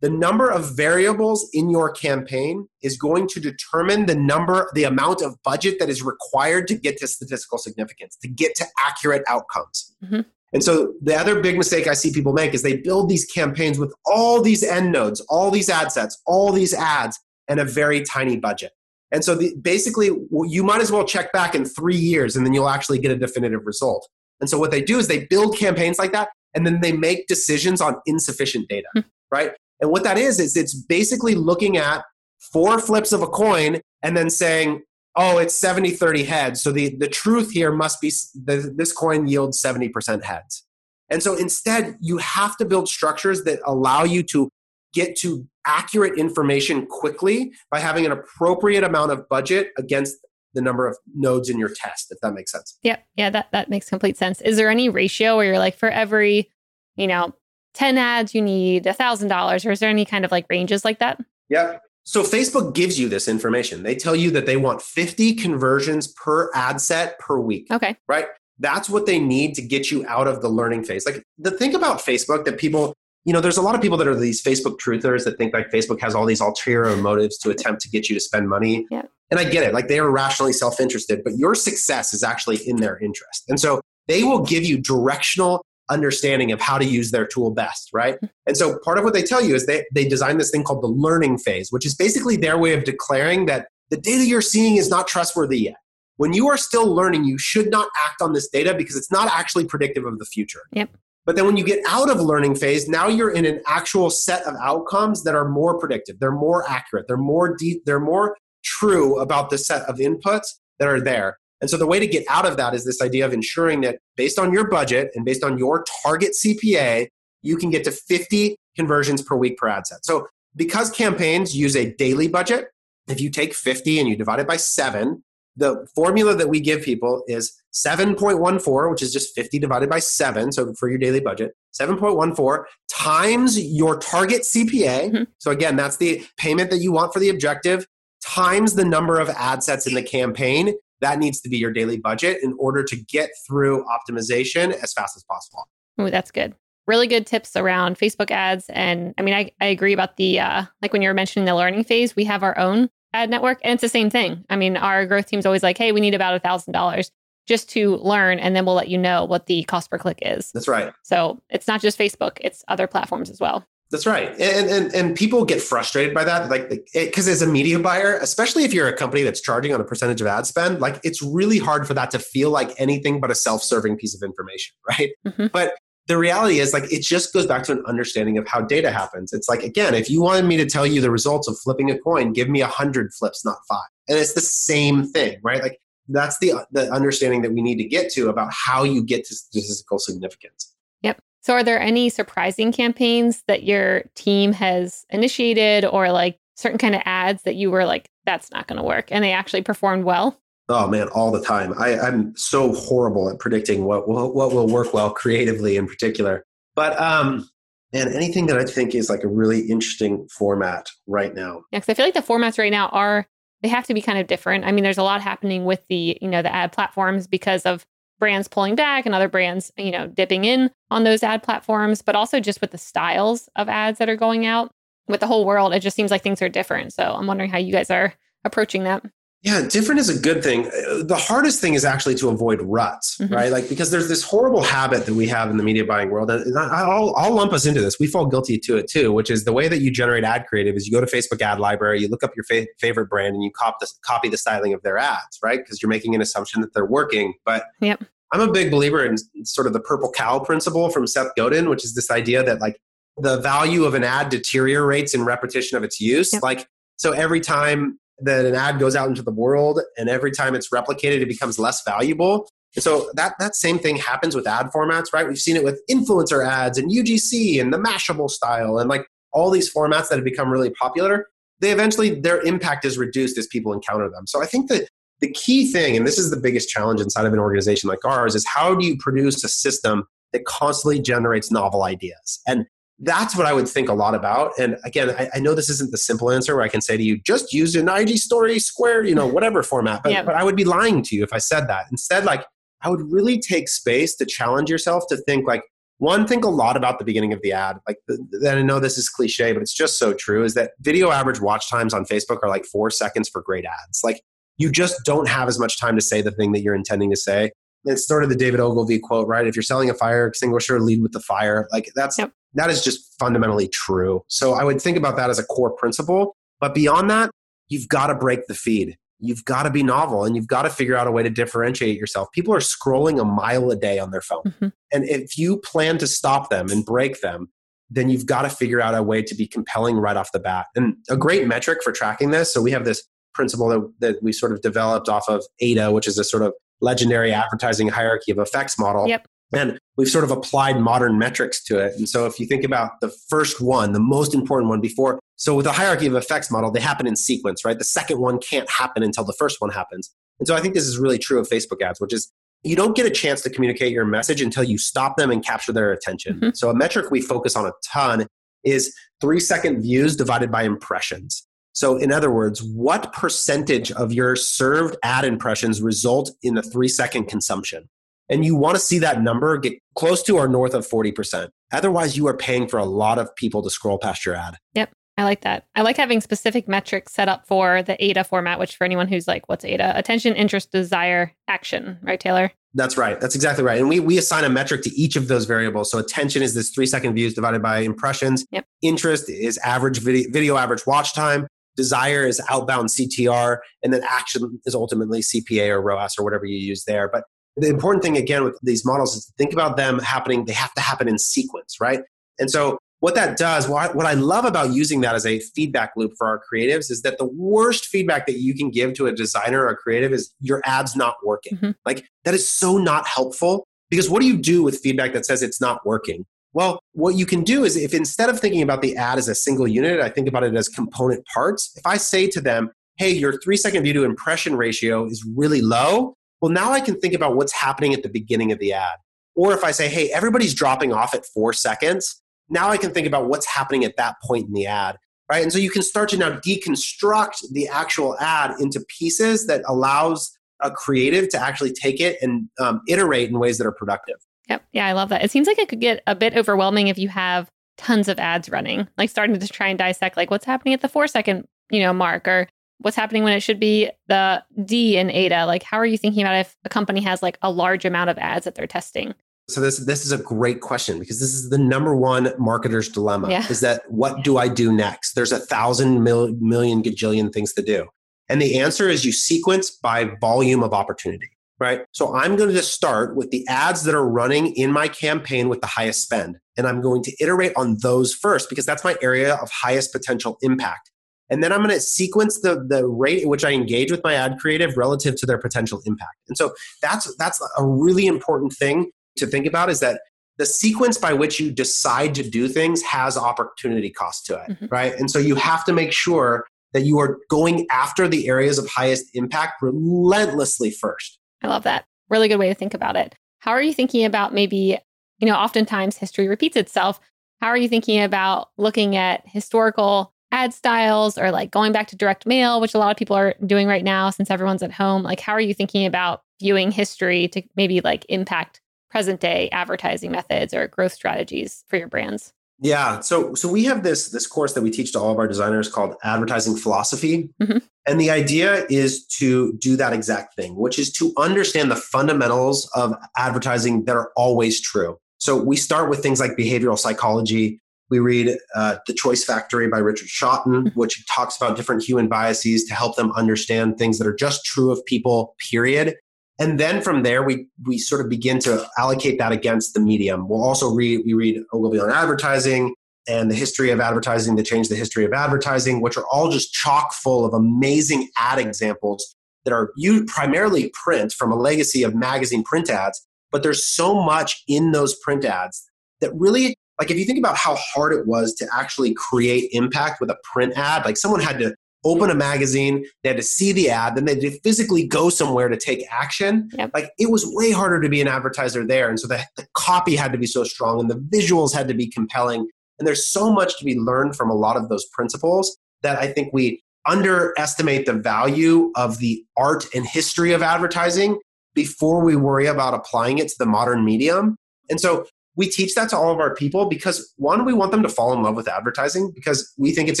The number of variables in your campaign is going to determine the number, the amount of budget that is required to get to statistical significance, to get to accurate outcomes. Mm-hmm. And so the other big mistake I see people make is they build these campaigns with all these end nodes, all these ad sets, all these ads, and a very tiny budget. And so the, basically, you might as well check back in three years and then you'll actually get a definitive result. And so what they do is they build campaigns like that and then they make decisions on insufficient data, hmm. right? And what that is, is it's basically looking at four flips of a coin and then saying, oh, it's 70 30 heads. So the, the truth here must be the, this coin yields 70% heads. And so instead, you have to build structures that allow you to get to accurate information quickly by having an appropriate amount of budget against the number of nodes in your test, if that makes sense. Yeah, yeah, that, that makes complete sense. Is there any ratio where you're like, for every, you know, 10 ads, you need a $1,000, or is there any kind of like ranges like that? Yeah. So Facebook gives you this information. They tell you that they want 50 conversions per ad set per week. Okay. Right? That's what they need to get you out of the learning phase. Like the thing about Facebook that people you know, there's a lot of people that are these Facebook truthers that think like Facebook has all these ulterior motives to attempt to get you to spend money. Yeah. And I get it. Like they are rationally self interested, but your success is actually in their interest. And so they will give you directional understanding of how to use their tool best, right? Mm-hmm. And so part of what they tell you is they, they design this thing called the learning phase, which is basically their way of declaring that the data you're seeing is not trustworthy yet. When you are still learning, you should not act on this data because it's not actually predictive of the future. Yep. But then when you get out of learning phase, now you're in an actual set of outcomes that are more predictive. They're more accurate. They're more deep. They're more true about the set of inputs that are there. And so the way to get out of that is this idea of ensuring that based on your budget and based on your target CPA, you can get to 50 conversions per week per ad set. So because campaigns use a daily budget, if you take 50 and you divide it by seven, the formula that we give people is 7.14, which is just 50 divided by 7. So for your daily budget, 7.14 times your target CPA. Mm-hmm. So again, that's the payment that you want for the objective times the number of ad sets in the campaign. That needs to be your daily budget in order to get through optimization as fast as possible. Oh, that's good. Really good tips around Facebook ads. And I mean, I, I agree about the, uh, like when you were mentioning the learning phase, we have our own ad network. And it's the same thing. I mean, our growth team's always like, hey, we need about a thousand dollars just to learn and then we'll let you know what the cost per click is. That's right. So it's not just Facebook, it's other platforms as well. That's right. And, and, and people get frustrated by that. Like, because as a media buyer, especially if you're a company that's charging on a percentage of ad spend, like it's really hard for that to feel like anything but a self serving piece of information. Right. Mm-hmm. But the reality is like it just goes back to an understanding of how data happens it's like again if you wanted me to tell you the results of flipping a coin give me a hundred flips not five and it's the same thing right like that's the the understanding that we need to get to about how you get to statistical significance yep so are there any surprising campaigns that your team has initiated or like certain kind of ads that you were like that's not going to work and they actually performed well Oh man, all the time. I, I'm so horrible at predicting what will, what will work well creatively in particular. But um, and anything that I think is like a really interesting format right now. Yeah, because I feel like the formats right now are they have to be kind of different. I mean, there's a lot happening with the you know the ad platforms because of brands pulling back and other brands you know dipping in on those ad platforms, but also just with the styles of ads that are going out with the whole world. It just seems like things are different. So I'm wondering how you guys are approaching that. Yeah, different is a good thing. Uh, the hardest thing is actually to avoid ruts, mm-hmm. right? Like because there's this horrible habit that we have in the media buying world, and I'll, I'll lump us into this. We fall guilty to it too, which is the way that you generate ad creative is you go to Facebook ad library, you look up your fa- favorite brand, and you copy the, copy the styling of their ads, right? Because you're making an assumption that they're working. But yep. I'm a big believer in sort of the purple cow principle from Seth Godin, which is this idea that like the value of an ad deteriorates in repetition of its use. Yep. Like so every time that an ad goes out into the world and every time it's replicated it becomes less valuable. And so that that same thing happens with ad formats right? We've seen it with influencer ads and ugc and the mashable style and like all these formats that have become really popular. They eventually their impact is reduced as people encounter them. So i think that the key thing and this is the biggest challenge inside of an organization like ours is how do you produce a system that constantly generates novel ideas? And that's what I would think a lot about. And again, I, I, know this isn't the simple answer where I can say to you, just use an IG story, square, you know, whatever format. But, but I would be lying to you if I said that. Instead, like I would really take space to challenge yourself to think like, one, think a lot about the beginning of the ad. Like, then I know this is cliche, but it's just so true is that video average watch times on Facebook are like four seconds for great ads. Like, you just don't have as much time to say the thing that you're intending to say. It's sort of the David Ogilvy quote, right? If you're selling a fire extinguisher, lead with the fire. Like, that's yep that is just fundamentally true. So I would think about that as a core principle. But beyond that, you've got to break the feed. You've got to be novel and you've got to figure out a way to differentiate yourself. People are scrolling a mile a day on their phone. Mm-hmm. And if you plan to stop them and break them, then you've got to figure out a way to be compelling right off the bat. And a great metric for tracking this so we have this principle that, that we sort of developed off of AIDA, which is a sort of legendary advertising hierarchy of effects model. Yep. And we've sort of applied modern metrics to it. And so if you think about the first one, the most important one before, so with a hierarchy of effects model, they happen in sequence, right? The second one can't happen until the first one happens. And so I think this is really true of Facebook ads, which is you don't get a chance to communicate your message until you stop them and capture their attention. Mm-hmm. So a metric we focus on a ton is three second views divided by impressions. So, in other words, what percentage of your served ad impressions result in a three second consumption? And you want to see that number get close to or north of 40%. Otherwise, you are paying for a lot of people to scroll past your ad. Yep. I like that. I like having specific metrics set up for the AIDA format, which for anyone who's like, what's AIDA? Attention, interest, desire, action, right, Taylor? That's right. That's exactly right. And we, we assign a metric to each of those variables. So attention is this three second views divided by impressions. Yep. Interest is average video, video average watch time. Desire is outbound CTR. And then action is ultimately CPA or ROAS or whatever you use there. But the important thing again with these models is to think about them happening they have to happen in sequence right and so what that does what I, love about using that as a feedback loop for our creatives is that the worst feedback that you can give to a designer or a creative is your ad's not working mm-hmm. like that is so not helpful because what do you do with feedback that says it's not working well, what you can do is if instead of thinking about the ad as a single unit, I think about it as component parts. If I say to them, hey, your three second view to impression ratio is really low, well, now I can think about what's happening at the beginning of the ad. Or if I say, hey, everybody's dropping off at four seconds, now I can think about what's happening at that point in the ad. Right. And so you can start to now deconstruct the actual ad into pieces that allows a creative to actually take it and um, iterate in ways that are productive. Yep. Yeah, I love that. It seems like it could get a bit overwhelming if you have tons of ads running, like starting to try and dissect like what's happening at the four second, you know, mark or what's happening when it should be the D in AIDA. Like, how are you thinking about if a company has like a large amount of ads that they're testing? So this this is a great question because this is the number one marketer's dilemma yeah. is that what do I do next? There's a thousand mil, million gajillion things to do. And the answer is you sequence by volume of opportunity, right? So I'm going to just start with the ads that are running in my campaign with the highest spend. And I'm going to iterate on those first because that's my area of highest potential impact. And then I'm going to sequence the, the rate at which I engage with my ad creative relative to their potential impact. And so that's, that's a really important thing to think about is that the sequence by which you decide to do things has opportunity cost to it, mm-hmm. right? And so you have to make sure that you are going after the areas of highest impact relentlessly first. I love that. Really good way to think about it. How are you thinking about maybe, you know, oftentimes history repeats itself how are you thinking about looking at historical ad styles or like going back to direct mail, which a lot of people are doing right now since everyone's at home? Like, how are you thinking about viewing history to maybe like impact present day advertising methods or growth strategies for your brands? Yeah. So so we have this this course that we teach to all of our designers called advertising philosophy. Mm-hmm. And the idea is to do that exact thing, which is to understand the fundamentals of advertising that are always true. So we start with things like behavioral psychology. We read uh, The Choice Factory by Richard Shotton, mm-hmm. which talks about different human biases to help them understand things that are just true of people, period. And then from there, we we sort of begin to allocate that against the medium. We'll also read we read Ogilvy on advertising and the history of advertising to change the history of advertising, which are all just chock full of amazing ad examples that are primarily print from a legacy of magazine print ads. But there's so much in those print ads that really like if you think about how hard it was to actually create impact with a print ad, like someone had to open a magazine, they had to see the ad, then they had to physically go somewhere to take action. Yep. Like it was way harder to be an advertiser there. And so the, the copy had to be so strong and the visuals had to be compelling. And there's so much to be learned from a lot of those principles that I think we underestimate the value of the art and history of advertising before we worry about applying it to the modern medium. And so we teach that to all of our people because one, we want them to fall in love with advertising because we think it's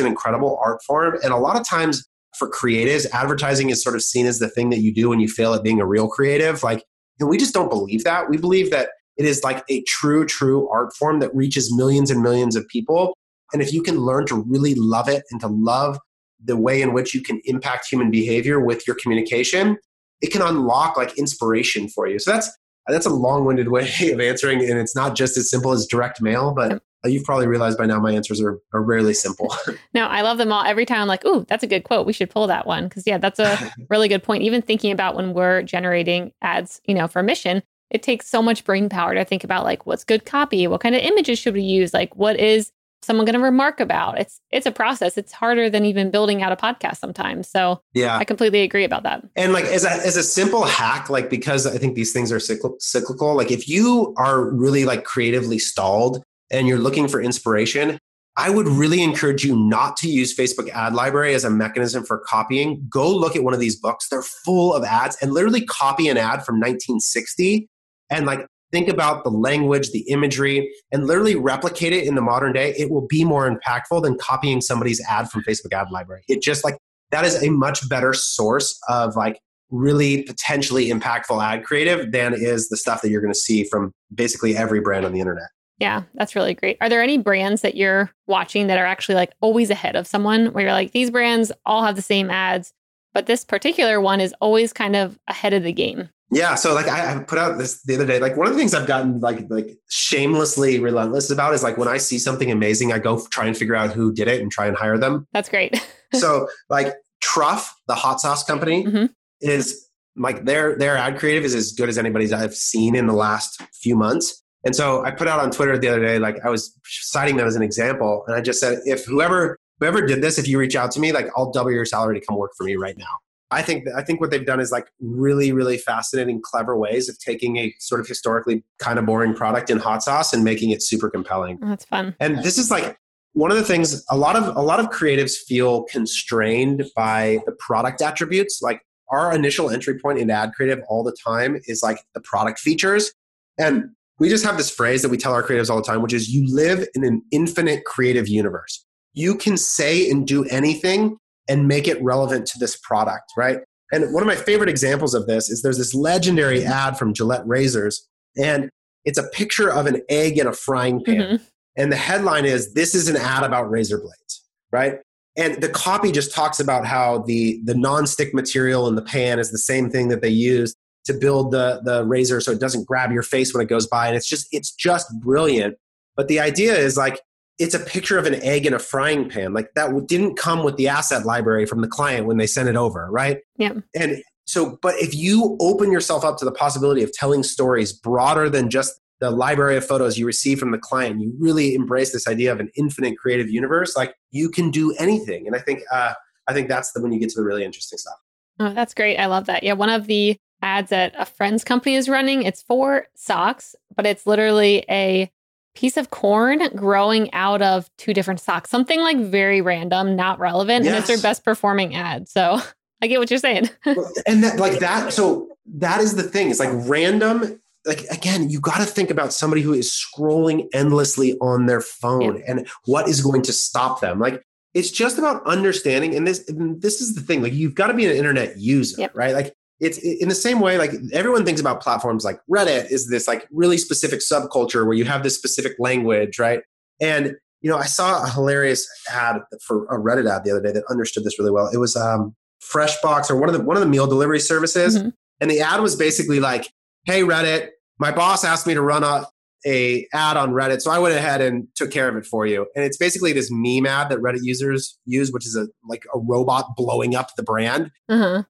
an incredible art form. And a lot of times for creatives, advertising is sort of seen as the thing that you do when you fail at being a real creative. Like, and we just don't believe that. We believe that it is like a true, true art form that reaches millions and millions of people. And if you can learn to really love it and to love the way in which you can impact human behavior with your communication, it can unlock like inspiration for you. So that's Uh, that's a long-winded way of answering and it's not just as simple as direct mail but uh, you've probably realized by now my answers are, are rarely simple. No i love them all. Every time i'm like ooh that's a good quote. We should pull that one. Because yeah that's a really good point. Even thinking about when we're generating ads you know for mission it takes so much brain power to think about like what's good copy? What kind of images should we use? Like what is someone going to remark about. It's it's a process. It's harder than even building out a podcast sometimes. So yeah, I completely agree about that. And like as a as a simple hack, like because I think these things are cyclical. Like if you are really like creatively stalled and you're looking for inspiration. I would really encourage you not to use Facebook ad library as a mechanism for copying. Go look at one of these books. They're full of ads and literally copy an ad from 1960 and like think about the language, the imagery, and literally replicate it in the modern day, it will be more impactful than copying somebody's ad from Facebook ad library. It just like that is a much better source of like really potentially impactful ad creative than is the stuff that you're going to see from basically every brand on the internet. Yeah, that's really great. Are there any brands that you're watching that are actually like always ahead of someone where you're like, these brands all have the same ads, but this particular one is always kind of ahead of the game? Yeah, so like I, I, put out this the other day. Like one of the things I've gotten like like shamelessly relentless about is like when I see something amazing, I go try and figure out who did it and try and hire them. That's great. so like Truff, the hot sauce company, mm-hmm. is like their their ad creative is as good as anybody's I've seen in the last few months. And so I put out on Twitter the other day, like I was citing them as an example, and I just said, if whoever whoever did this, if you reach out to me, like I'll double your salary to come work for me right now. I think I think what they've done is like really really fascinating, clever ways of taking a sort of historically kind of boring product in hot sauce and making it super compelling. That's fun. And this is like one of the things a lot of a lot of creatives feel constrained by the product attributes. Like our initial entry point in ad creative all the time is like the product features. And we just have this phrase that we tell our creatives all the time, which is you live in an infinite creative universe. You can say and do anything and make it relevant to this product, right? And one of my favorite examples of this is there's this legendary ad from Gillette Razors, and it's a picture of an egg in a frying pan. Mm-hmm. And the headline is, This is an ad about razor blades, right? And the copy just talks about how the, the non-stick material in the pan is the same thing that they use to build the, the razor so it doesn't grab your face when it goes by. And it's just, it's just brilliant. But the idea is like, it's a picture of an egg in a frying pan. Like that didn't come with the asset library from the client when they sent it over, right? Yeah. And so, but if you open yourself up to the possibility of telling stories broader than just the library of photos you receive from the client, you really embrace this idea of an infinite creative universe. Like you can do anything, and I think uh, I think that's the when you get to the really interesting stuff. Oh, that's great. I love that. Yeah, one of the ads that a friend's company is running, it's for socks, but it's literally a piece of corn growing out of two different socks. Something like very random, not relevant, yes. and it's their best performing ad. So I get what you're saying. and that like that so that is the thing. It's like random like again, you got to think about somebody who is scrolling endlessly on their phone yeah. and what is going to stop them. Like it's just about understanding and this and this is the thing like you've got to be an internet user yep. right like it's in the same way like everyone thinks about platforms like reddit is this like really specific subculture where you have this specific language right and you know i saw a hilarious ad for a reddit ad the other day that understood this really well it was um freshbox or one of the one of the meal delivery services mm-hmm. and the ad was basically like hey reddit my boss asked me to run a, a ad on Reddit. So I went ahead and took care of it for you. And it's basically this meme ad that Reddit users use, which is a like a robot blowing up the brand. Uh-huh.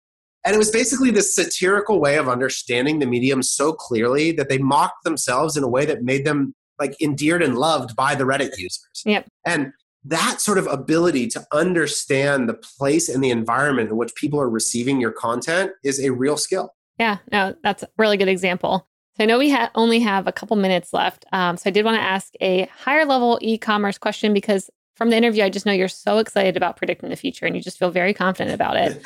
And it was basically this satirical way of understanding the medium so clearly that they mocked themselves in a way that made them like endeared and loved by the Reddit users. Yep. And that sort of ability to understand the place and the environment in which people are receiving your content is a real skill. Yeah, no, that's a really good example. So I know we ha- only have a couple minutes left. Um, so I did want to ask a higher level e commerce question because from the interview, I just know you're so excited about predicting the future and you just feel very confident about it.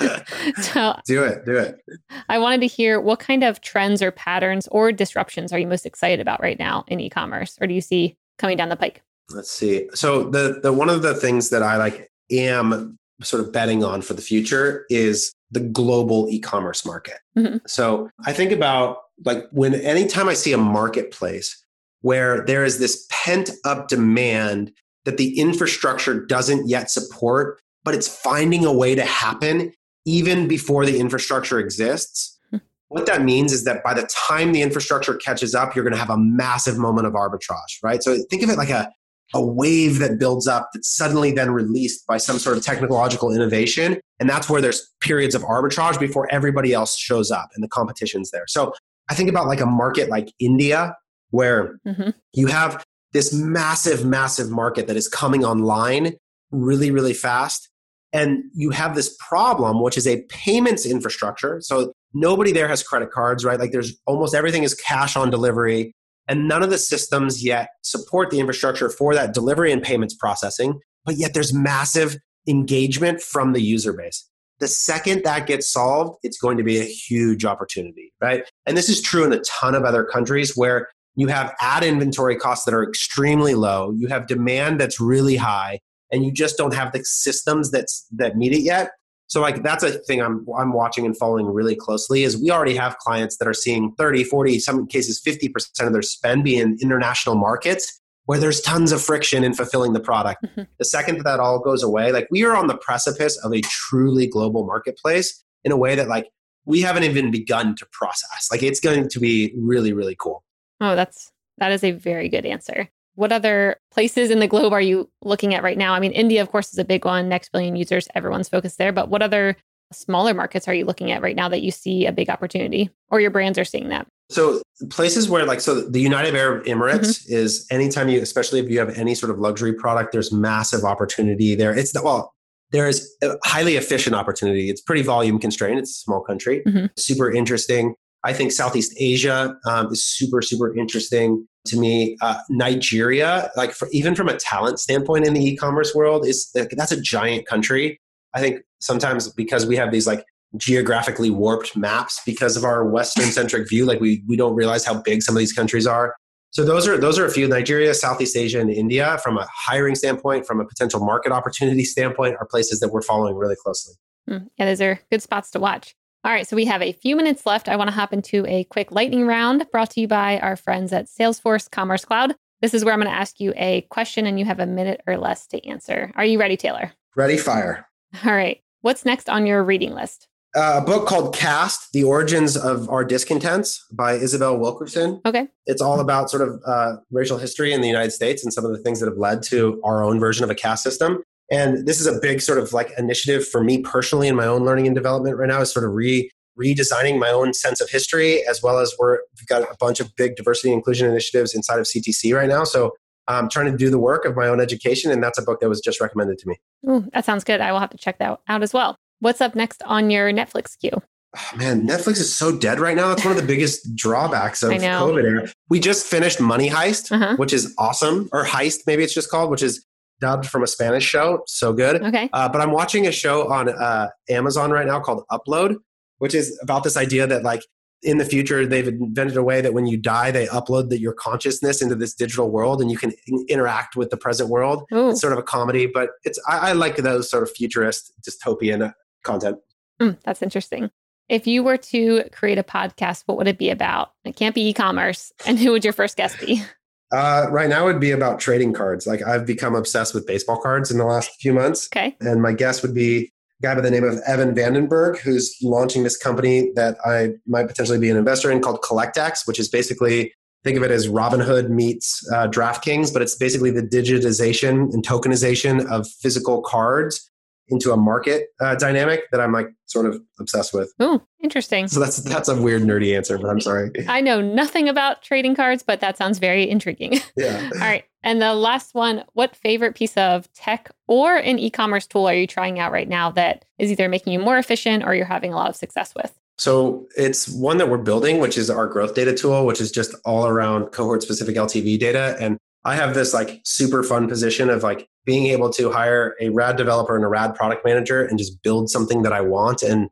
so do it, do it. I wanted to hear what kind of trends or patterns or disruptions are you most excited about right now in e commerce or do you see coming down the pike? Let's see. So the the one of the things that I like am sort of betting on for the future is the global e-commerce market. Mm-hmm. So I think about like when anytime I see a marketplace where there is this pent up demand that the infrastructure doesn't yet support, but it's finding a way to happen even before the infrastructure exists. Hmm. What that means is that by the time the infrastructure catches up, you're going to have a massive moment of arbitrage, right? So think of it like a, a wave that builds up that's suddenly then released by some sort of technological innovation. And that's where there's periods of arbitrage before everybody else shows up and the competition's there. So I think about like a market like India, where mm-hmm. you have this massive, massive market that is coming online really, really fast. And you have this problem, which is a payments infrastructure. So nobody there has credit cards, right? Like there's almost everything is cash on delivery. And none of the systems yet support the infrastructure for that delivery and payments processing. But yet there's massive engagement from the user base. The second that gets solved, it's going to be a huge opportunity, right? And this is true in a ton of other countries where you have ad inventory costs that are extremely low, you have demand that's really high, and you just don't have the systems that's that meet it yet. So like that's a thing I'm I'm watching and following really closely is we already have clients that are seeing 30, 40, some cases 50% of their spend be in international markets where there's tons of friction in fulfilling the product. Mm-hmm. The second that that all goes away, like we are on the precipice of a truly global marketplace in a way that like we haven't even begun to process. Like it's going to be really, really cool. Oh, that's that is a very good answer. What other places in the globe are you looking at right now? I mean, India, of course, is a big one. Next billion users, everyone's focused there. But what other smaller markets are you looking at right now that you see a big opportunity or your brands are seeing that? So places where like so the United Arab Emirates mm-hmm. is anytime you especially if you have any sort of luxury product there's massive opportunity there. It's the, well there is a highly efficient opportunity. It's pretty volume constrained. It's a small country. Mm-hmm. Super interesting. I think Southeast Asia um, is super super interesting to me. Uh, Nigeria, like for, even from a talent standpoint in the e-commerce world, is that's a giant country. I think sometimes because we have these like geographically warped maps because of our western centric view like we we don't realize how big some of these countries are. So those are those are a few. Nigeria southeast asia and india from a hiring standpoint from a potential market opportunity standpoint are places that we're following really closely. Mm, yeah those are good spots to watch all right so we have a few minutes left i want to hop into a quick lightning round brought to you by our friends at salesforce commerce cloud this is where i'm going to ask you a question and you have a minute or less to answer are you ready taylor ready fire all right what's next on your reading list uh, a book called Caste The Origins of Our Discontents by Isabel Wilkerson. Okay. It's all about sort of uh, racial history in the United States and some of the things that have led to our own version of a caste system. And this is a big sort of like initiative for me personally in my own learning and development right now is sort of re redesigning my own sense of history as well as we're, we've got a bunch of big diversity inclusion initiatives inside of CTC right now. So I'm trying to do the work of my own education, and that's a book that was just recommended to me. Ooh, that sounds good. I will have to check that out as well. What's up next on your Netflix queue? oh, man, Netflix is so dead right now. That's one of the biggest drawbacks of COVID era. We just finished Money Heist, Uh-huh. which is awesome, or Heist, maybe it's just called, which is dubbed from a Spanish show. So good. Okay. Uh, but I'm watching a show on uh, Amazon right now called Upload, which is about this idea that like in the future they've invented a way that when you die they upload the, your consciousness into this digital world and you can in- interact with the present world. Ooh. It's sort of a comedy, but it's I, I like those sort of futurist dystopian content. Mm, that's interesting. If you were to create a podcast, what would it be about? It can't be e-commerce. And who would your first guest be? Uh, right now it would be about trading cards. Like I've become obsessed with baseball cards in the last few months. Okay. And my guest would be a guy by the name of Evan Vandenberg, who's launching this company that I might potentially be an investor in called CollectX, which is basically think of it as Robinhood meets uh, DraftKings, but it's basically the digitization and tokenization of physical cards into a market uh, dynamic that I'm like sort of obsessed with. Oh, interesting. So that's that's a weird nerdy answer, but I'm sorry. I know nothing about trading cards, but that sounds very intriguing. Yeah. All right. And the last one, what favorite piece of tech or an e-commerce tool are you trying out right now that is either making you more efficient or you're having a lot of success with? So it's one that we're building, which is our growth data tool, which is just all around cohort specific LTV data. And I have this like super fun position of like being able to hire a rad developer and a rad product manager and just build something that I want. And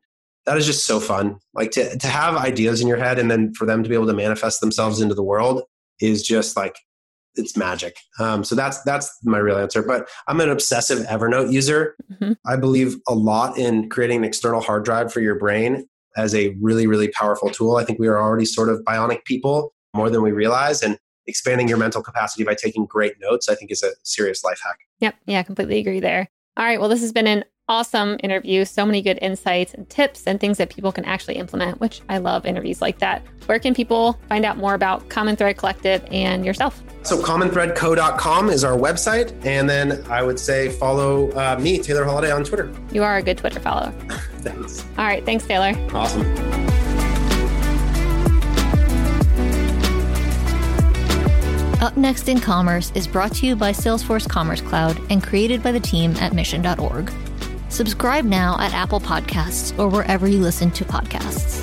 that is just so fun. Like to, to have ideas in your head and then for them to be able to manifest themselves into the world is just like it's magic. Um, so that's that's my real answer. But I'm an obsessive Evernote user. Mhm. I believe a lot in creating an external hard drive for your brain as a really really powerful tool. I think we are already sort of bionic people more than we realize, and expanding your mental capacity by taking great notes, I think, is a serious life hack. Yep. Yeah, completely agree there. All right. Well, this has been an awesome interview. So many good insights and tips and things that people can actually implement, which I love interviews like that. Where can people find out more about Common Thread Collective and yourself? So commonthreadco.com is our website, and then I would say follow uh, me, Taylor Holiday, on Twitter. You are a good Twitter follower. Thanks. All right. Thanks, Taylor. Awesome. Up Next in Commerce is brought to you by Salesforce Commerce Cloud and created by the team at mission.org. Subscribe now at Apple Podcasts or wherever you listen to podcasts.